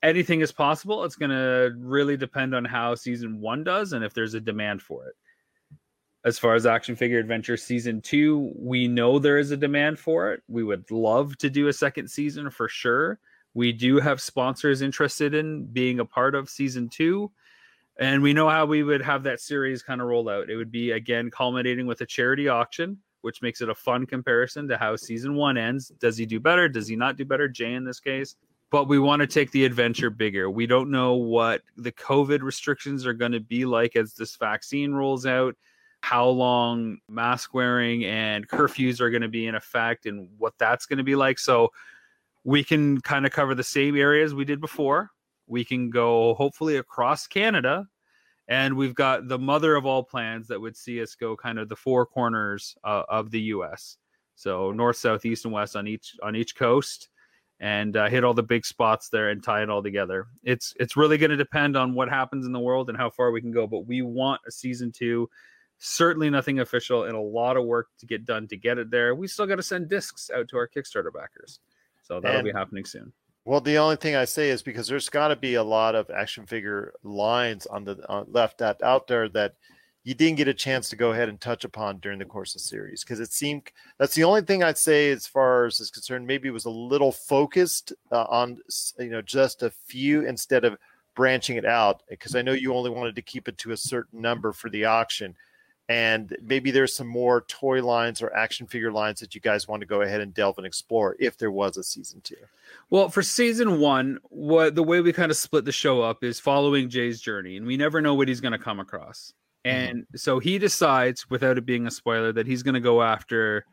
anything is possible. It's going to really depend on how season one does and if there's a demand for it. As far as action figure adventure season two, we know there is a demand for it. We would love to do a second season for sure. We do have sponsors interested in being a part of season two. And we know how we would have that series kind of roll out. It would be again culminating with a charity auction, which makes it a fun comparison to how season one ends. Does he do better? Does he not do better? Jay in this case but we want to take the adventure bigger. We don't know what the COVID restrictions are going to be like as this vaccine rolls out, how long mask wearing and curfews are going to be in effect, and what that's going to be like. So we can kind of cover the same areas we did before. We can go hopefully across Canada. And we've got the mother of all plans that would see us go kind of the four corners uh, of the U.S. So north, south, east, and west on each on each coast and uh, hit all the big spots there and tie it all together. It's it's really going to depend on what happens in the world and how far we can go. But we want a season two. Certainly nothing official and a lot of work to get done to get it there. We still got to send discs out to our Kickstarter backers, so that'll and, be happening soon. Well, the only thing I say is because there's got to be a lot of action figure lines on the uh, left that out there that you didn't get a chance to go ahead and touch upon during the course of the series because it seemed that's the only thing I'd say as far as is concerned. Maybe it was a little focused uh, on you know just a few instead of branching it out because I know you only wanted to keep it to a certain number for the auction. And maybe there's some more toy lines or action figure lines that you guys want to go ahead and delve and explore if there was a season two. Well, for season one, what the way we kind of split the show up is following Jay's journey, and we never know what he's going to come across. Mm-hmm. And mm-hmm. so he decides, without it being a spoiler, that he's going to go after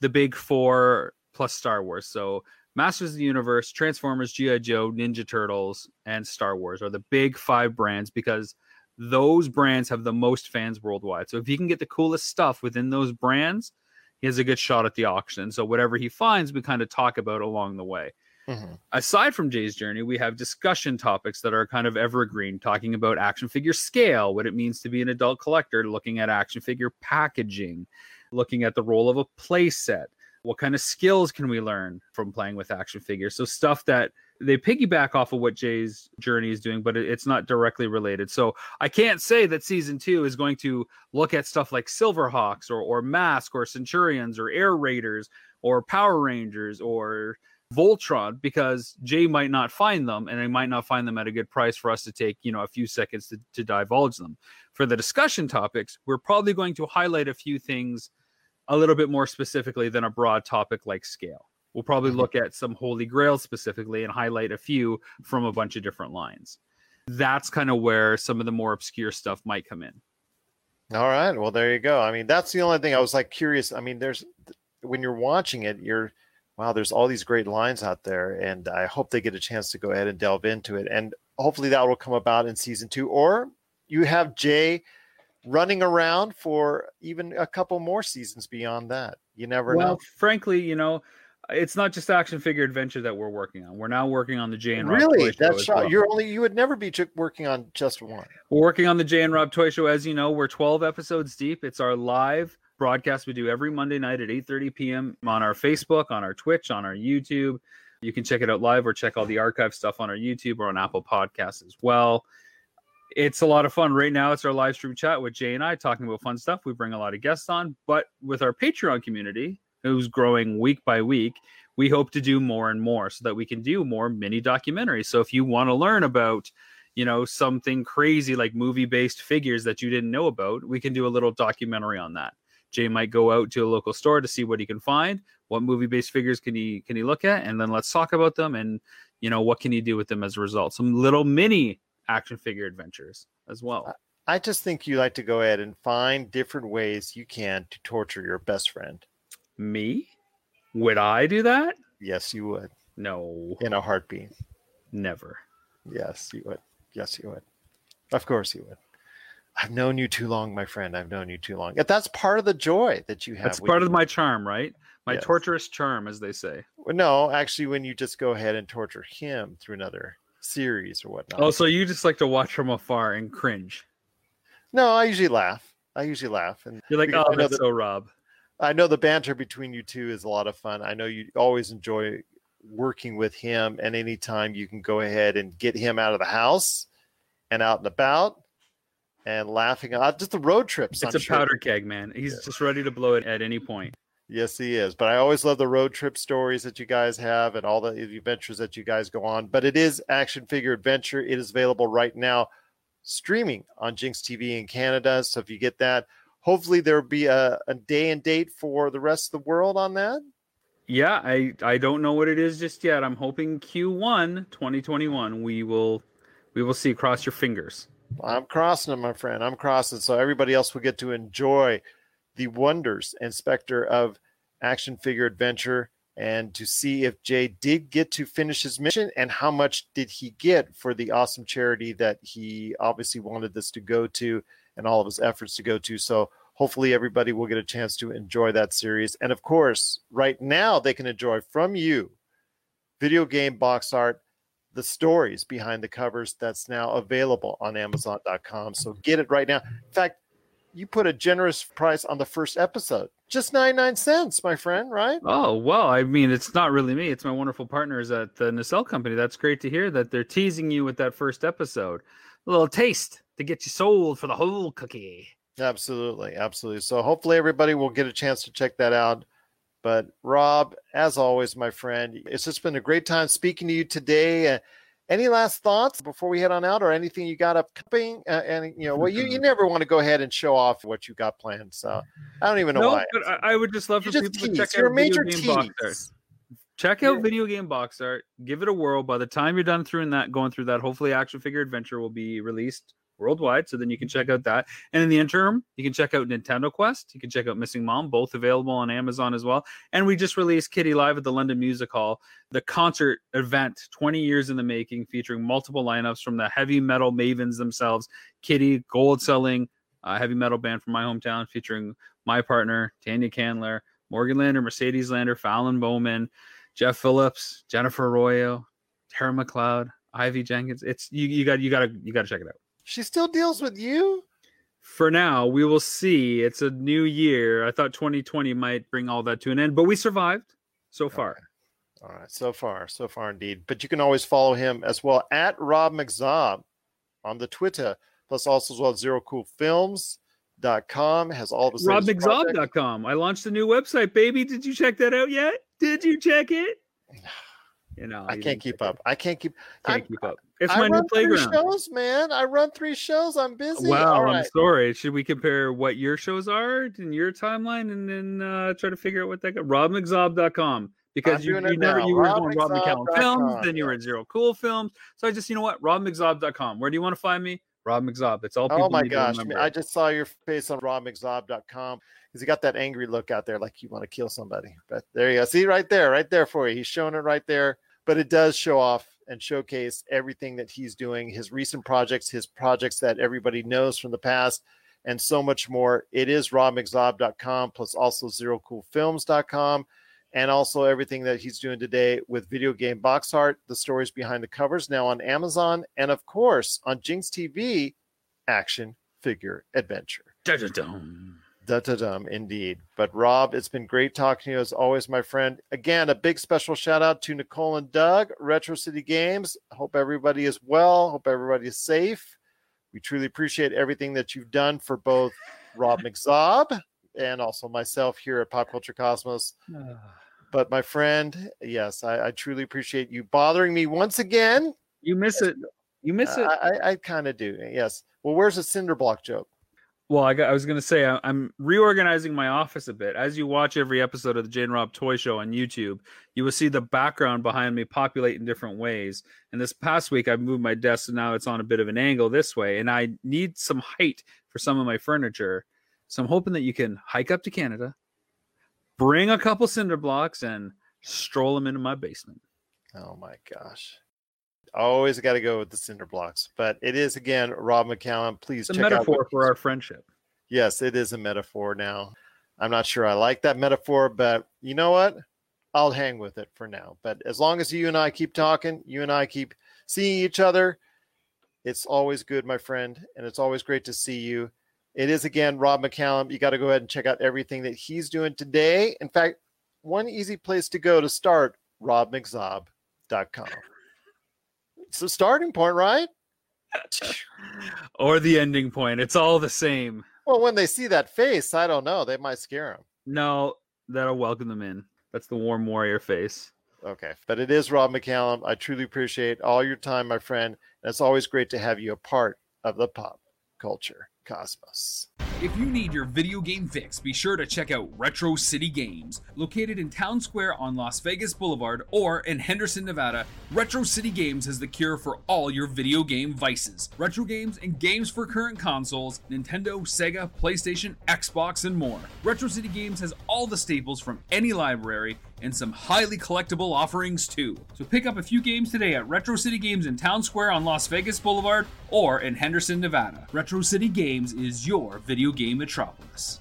the big four plus Star Wars. So Masters of the Universe, Transformers, G.I. Joe, Ninja Turtles, and Star Wars are the big five brands because those brands have the most fans worldwide. So if he can get the coolest stuff within those brands, he has a good shot at the auction. So whatever he finds, we kind of talk about along the way. Mm-hmm. Aside from Jay's journey, we have discussion topics that are kind of evergreen, talking about action figure scale, what it means to be an adult collector, looking at action figure packaging, looking at the role of a play set. What kind of skills can we learn from playing with action figures? So, stuff that they piggyback off of what Jay's journey is doing, but it's not directly related. So, I can't say that season two is going to look at stuff like Silverhawks or, or Mask or Centurions or Air Raiders or Power Rangers or Voltron because Jay might not find them and they might not find them at a good price for us to take, you know, a few seconds to, to divulge them. For the discussion topics, we're probably going to highlight a few things a little bit more specifically than a broad topic like scale. We'll probably mm-hmm. look at some holy grail specifically and highlight a few from a bunch of different lines. That's kind of where some of the more obscure stuff might come in. All right. Well, there you go. I mean, that's the only thing I was like curious. I mean, there's when you're watching it, you're wow, there's all these great lines out there, and I hope they get a chance to go ahead and delve into it. And hopefully that will come about in season two, or you have Jay running around for even a couple more seasons beyond that. You never well, know. frankly, you know, it's not just action figure adventure that we're working on. We're now working on the Jay and Rob really that's well. you're only you would never be working on just one. We're working on the Jay and Rob Toy Show. As you know, we're 12 episodes deep. It's our live broadcast we do every Monday night at 8:30 p.m. on our Facebook, on our Twitch, on our YouTube. You can check it out live or check all the archive stuff on our YouTube or on Apple Podcasts as well. It's a lot of fun. Right now, it's our live stream chat with Jay and I talking about fun stuff. We bring a lot of guests on, but with our Patreon community, who's growing week by week, we hope to do more and more so that we can do more mini documentaries. So if you want to learn about you know something crazy like movie based figures that you didn't know about we can do a little documentary on that Jay might go out to a local store to see what he can find. What movie based figures can he can he look at, and then let's talk about them and you know what can he do with them as a result. Some little mini action figure adventures as well. I just think you like to go ahead and find different ways you can to torture your best friend. Me? Would I do that? Yes, you would. No. In a heartbeat. Never. Yes, you would. Yes, you would. Of course you would. I've known you too long, my friend. I've known you too long. That's part of the joy that you have. That's part you- of my charm, right? My Yes. torturous charm, as they say. Well, No, actually, when you just go ahead and torture him through another series or whatnot. Oh, so you just like to watch from afar and cringe. no, I usually laugh. I usually laugh, and You're like, oh, that's that- so Rob. I know the banter between you two is a lot of fun. I know you always enjoy working with him, and anytime you can go ahead and get him out of the house and out and about and laughing out just the road trips. It's I'm a sure. powder keg, man. He's just ready to blow it at any point. Yes, he is. But I always love the road trip stories that you guys have and all the adventures that you guys go on. But it is Action Figure Adventure. It is available right now, streaming on GINX TV in Canada. So if you get that, hopefully there will be a, a day and date for the rest of the world on that. Yeah, I I don't know what it is just yet. I'm hoping Q1 2021 we will we will see. Cross your fingers. I'm crossing it, my friend. I'm crossing. So everybody else will get to enjoy the wonders and specter of action figure adventure and to see if Jay did get to finish his mission and how much did he get for the awesome charity that he obviously wanted this to go to and all of his efforts to go to. So hopefully everybody will get a chance to enjoy that series. And of course, right now they can enjoy from you video game box art the stories behind the covers that's now available on amazon.com so get it right now in fact you put a generous price on the first episode just 99 cents my friend right Oh well, I mean, it's not really me. It's my wonderful partners at the Nacelle Company. That's great to hear that they're teasing you with that first episode, a little taste to get you sold for the whole cookie. absolutely absolutely so hopefully everybody will get a chance to check that out but rob as always my friend it's just been a great time speaking to you today uh, any last thoughts before we head on out or anything you got upcoming uh, and you know well you, you never want to go ahead and show off what you got planned so i don't even know No, why but I, I would just love for just people to check You're out a major video game box art. Check out Yeah. video game box art. Give it a whirl. By the time you're done through that, going through that, hopefully, Action Figure Adventure will be released worldwide. So then you can check out that. And in the interim, you can check out Nintendo Quest. You can check out Missing Mom, both available on Amazon as well. And we just released Kittie Live at the London Music Hall, the concert event, 20 years in the making, featuring multiple lineups from the heavy metal mavens themselves. Kittie, gold selling uh, heavy metal band from my hometown, featuring my partner Tanya Candler, Morgan Lander, Mercedes Lander, Fallon Bowman, Jeff Phillips, Jennifer Arroyo, Tara McLeod, Ivy Jenkins. It's you. You got. You got to. You got to check it out. She still deals with you For now, we will see. It's a new year. I thought 2020 might bring all that to an end, but we survived so far. All right, so far, so far indeed. But you can always follow him as well at Rob McZob on the Twitter, plus also as well ZeroCoolFilms.com has all of his. RobMcZob.com. I launched a new website, baby. Did you check that out yet? Did you check it? You know, I can't keep up. I can't keep. Can't I- keep up. It's I my new playground. shows, man. I run three shows. I'm busy. Wow, All I'm right. sorry. Should we compare what your shows are in your timeline and then uh, try to figure out what that got? RobMcZob.com. Because you, you never now. you were going Rob McCallum Films, then you were at Zero Cool Films. So I just, you know what? RobMcZob.com. Where do you want to find me? Rob McZob. That's all oh people Oh my gosh! remember. I just saw your face on RobMcZob.com because he got that angry look out there, like you want to kill somebody. But there you go. See right there, right there for you. He's showing it right there. But it does show off and showcase everything that he's doing, his recent projects, his projects that everybody knows from the past, and so much more. It is robmczob.com plus also zerocoolfilms.com and also everything that he's doing today with video game box art, the stories behind the covers now on Amazon, and of course on GINX TV, action figure adventure. Dun-dun-dun. Da da dum, indeed. But Rob, it's been great talking to you as always, my friend. Again, a big special shout out to Nicole and Doug, Retro City Games. Hope everybody is well. Hope everybody is safe. We truly appreciate everything that you've done for both Rob McZob and also myself here at Pop Culture Cosmos. Ah. But my friend, yes, I, I truly appreciate you bothering me once again. You miss it. You miss it. I, I, I kind of do. Yes. Well, where's the cinder block joke? Well, I, got, I was going to say I, I'm reorganizing my office a bit. As you watch every episode of the Jay and Rob Toy Show on YouTube, you will see the background behind me populate in different ways. And this past week, I moved my desk, so now it's on a bit of an angle this way, and I need some height for some of my furniture. So I'm hoping that you can hike up to Canada, bring a couple cinder blocks, and stroll them into my basement. Oh my gosh. Always got to go with the cinder blocks. But it is again Rob McCallum. Please It's a metaphor out. for our friendship. Yes, it is a metaphor now. I'm not sure I like that metaphor, but you know what? I'll hang with it for now. But as long as you and I keep talking, you and I keep seeing each other, it's always good, my friend, and it's always great to see you. It is again Rob McCallum. You got to go ahead and check out everything that he's doing today. In fact, one easy place to go to start, robmczob.com. It's the starting point, right? Or the ending point. It's all the same. Well, when they see that face, I don't know. They might scare them. No, that'll welcome them in. That's the warm warrior face. Okay. But it is Rob McCallum. I truly appreciate all your time, my friend. And it's always great to have you a part of the pop culture cosmos. If you need your video game fix, be sure to check out Retro City Games. Located in Town Square on Las Vegas Boulevard or in Henderson, Nevada, Retro City Games has the cure for all your video game vices. Retro games and games for current consoles Nintendo, Sega, PlayStation, Xbox, and more. Retro City Games has all the staples from any library and some highly collectible offerings too. So pick up a few games today at Retro City Games in Town Square on Las Vegas Boulevard or in Henderson, Nevada. Retro City Games is your video game metropolis.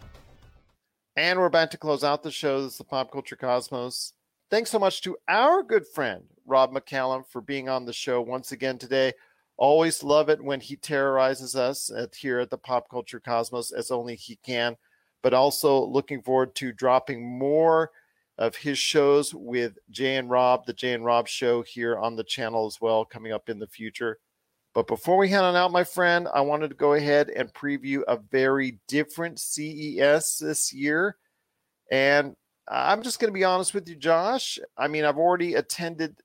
And we're about to close out the show. This is the Pop Culture Cosmos. Thanks so much to our good friend, Rob McCallum, for being on the show once again today. Always love it when he terrorizes us at, here at the Pop Culture Cosmos as only he can. But also looking forward to dropping more of his shows with Jay and Rob, the Jay and Rob show here on the channel as well, coming up in the future. But before we head on out, my friend, I wanted to go ahead and preview a very different CES this year. And I'm just going to be honest with you, Josh. I mean, I've already attended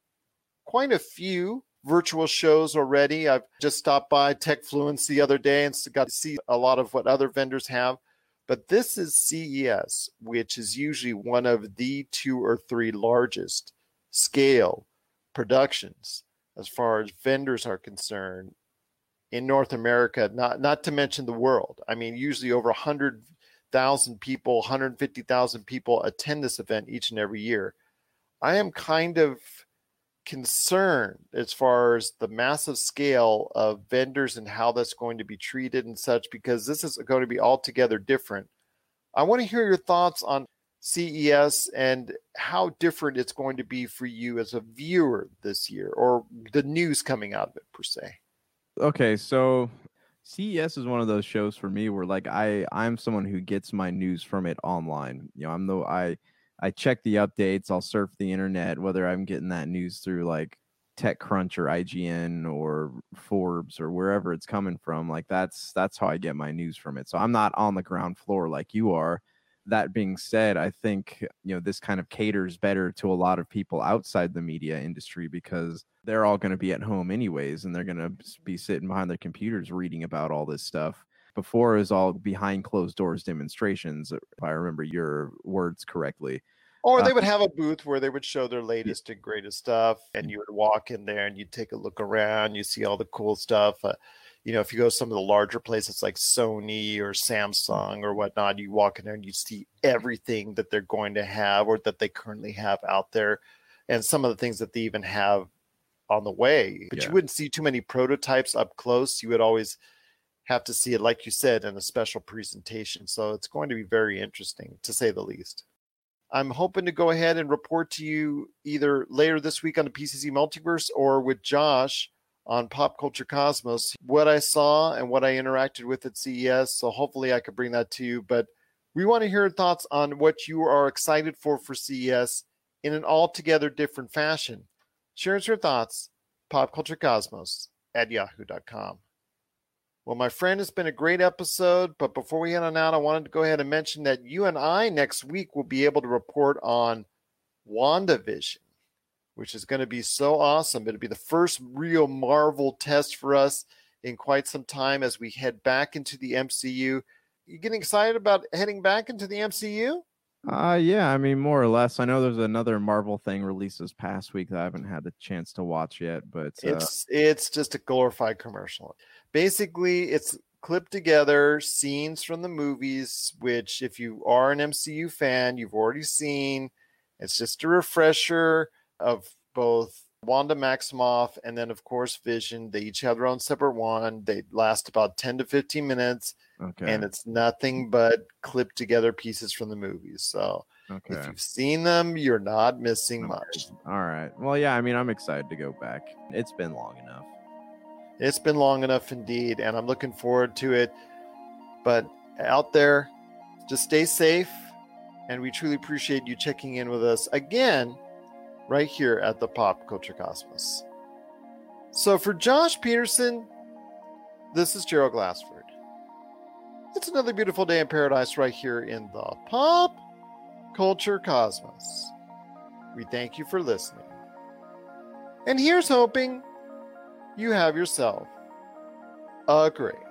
quite a few virtual shows already. I've just stopped by Tech Techfluence the other day and got to see a lot of what other vendors have. But this is CES, which is usually one of the two or three largest scale productions as far as vendors are concerned in North America, not not to mention the world. I mean, usually over 100,000 people, 150,000 people attend this event each and every year. I am kind of concerned as far as the massive scale of vendors and how that's going to be treated and such because this is going to be altogether different. I want to hear your thoughts on CES and how different it's going to be for you as a viewer this year or the news coming out of it per se. Okay, so CES is one of those shows for me where like I I'm someone who gets my news from it online. You know, I'm the I I check the updates, I'll surf the internet whether I'm getting that news through like TechCrunch or IGN or Forbes or wherever it's coming from. Like that's that's how I get my news from it. So I'm not on the ground floor like you are. That being said, I think you know this kind of caters better to a lot of people outside the media industry because they're all going to be at home anyways and they're going to be sitting behind their computers reading about all this stuff. Before it was all behind closed doors demonstrations, if I remember your words correctly. Or Uh, they would have a booth where they would show their latest and greatest stuff, and you would walk in there and you'd take a look around. You see all the cool stuff. Uh, you know, if you go to some of the larger places like Sony or Samsung or whatnot, you walk in there and you see everything that they're going to have or that they currently have out there, and some of the things that they even have on the way. But Yeah. you wouldn't see too many prototypes up close. You would always have to see it, like you said, in a special presentation. So it's going to be very interesting to say the least. I'm hoping to go ahead and report to you either later this week on the PCC Multiverse or with Josh on Pop Culture Cosmos what I saw and what I interacted with at CES. So hopefully I could bring that to you. But we want to hear your thoughts on what you are excited for for CES in an altogether different fashion. Share your thoughts, popculturecosmos at yahoo.com. Well, my friend, it's been a great episode. But before we head on out, I wanted to go ahead and mention that you and I next week will be able to report on WandaVision, which is going to be so awesome. It'll be the first real Marvel test for us in quite some time as we head back into the MCU. You getting excited about heading back into the MCU? Uh yeah, I mean more or less. I know there's another Marvel thing released this past week that I haven't had the chance to watch yet, but uh, It's it's just a glorified commercial. Basically, it's clipped together scenes from the movies, which if you are an MCU fan, you've already seen. It's just a refresher of both Wanda Maximoff, and then of course Vision. They each have their own separate one. They last about 10 to 15 minutes, Okay. and it's nothing but clipped together pieces from the movies. So okay. if you've seen them, you're not missing Okay. much. All right. Well, yeah. I mean, I'm excited to go back. It's been long enough. It's been long enough indeed, and I'm looking forward to it. But out there, just stay safe, and we truly appreciate you checking in with us again right here at the Pop Culture Cosmos. So for Josh Peterson, this is Gerald Glassford. It's another beautiful day in paradise right here in the Pop Culture Cosmos. We thank you for listening. And here's hoping you have yourself a great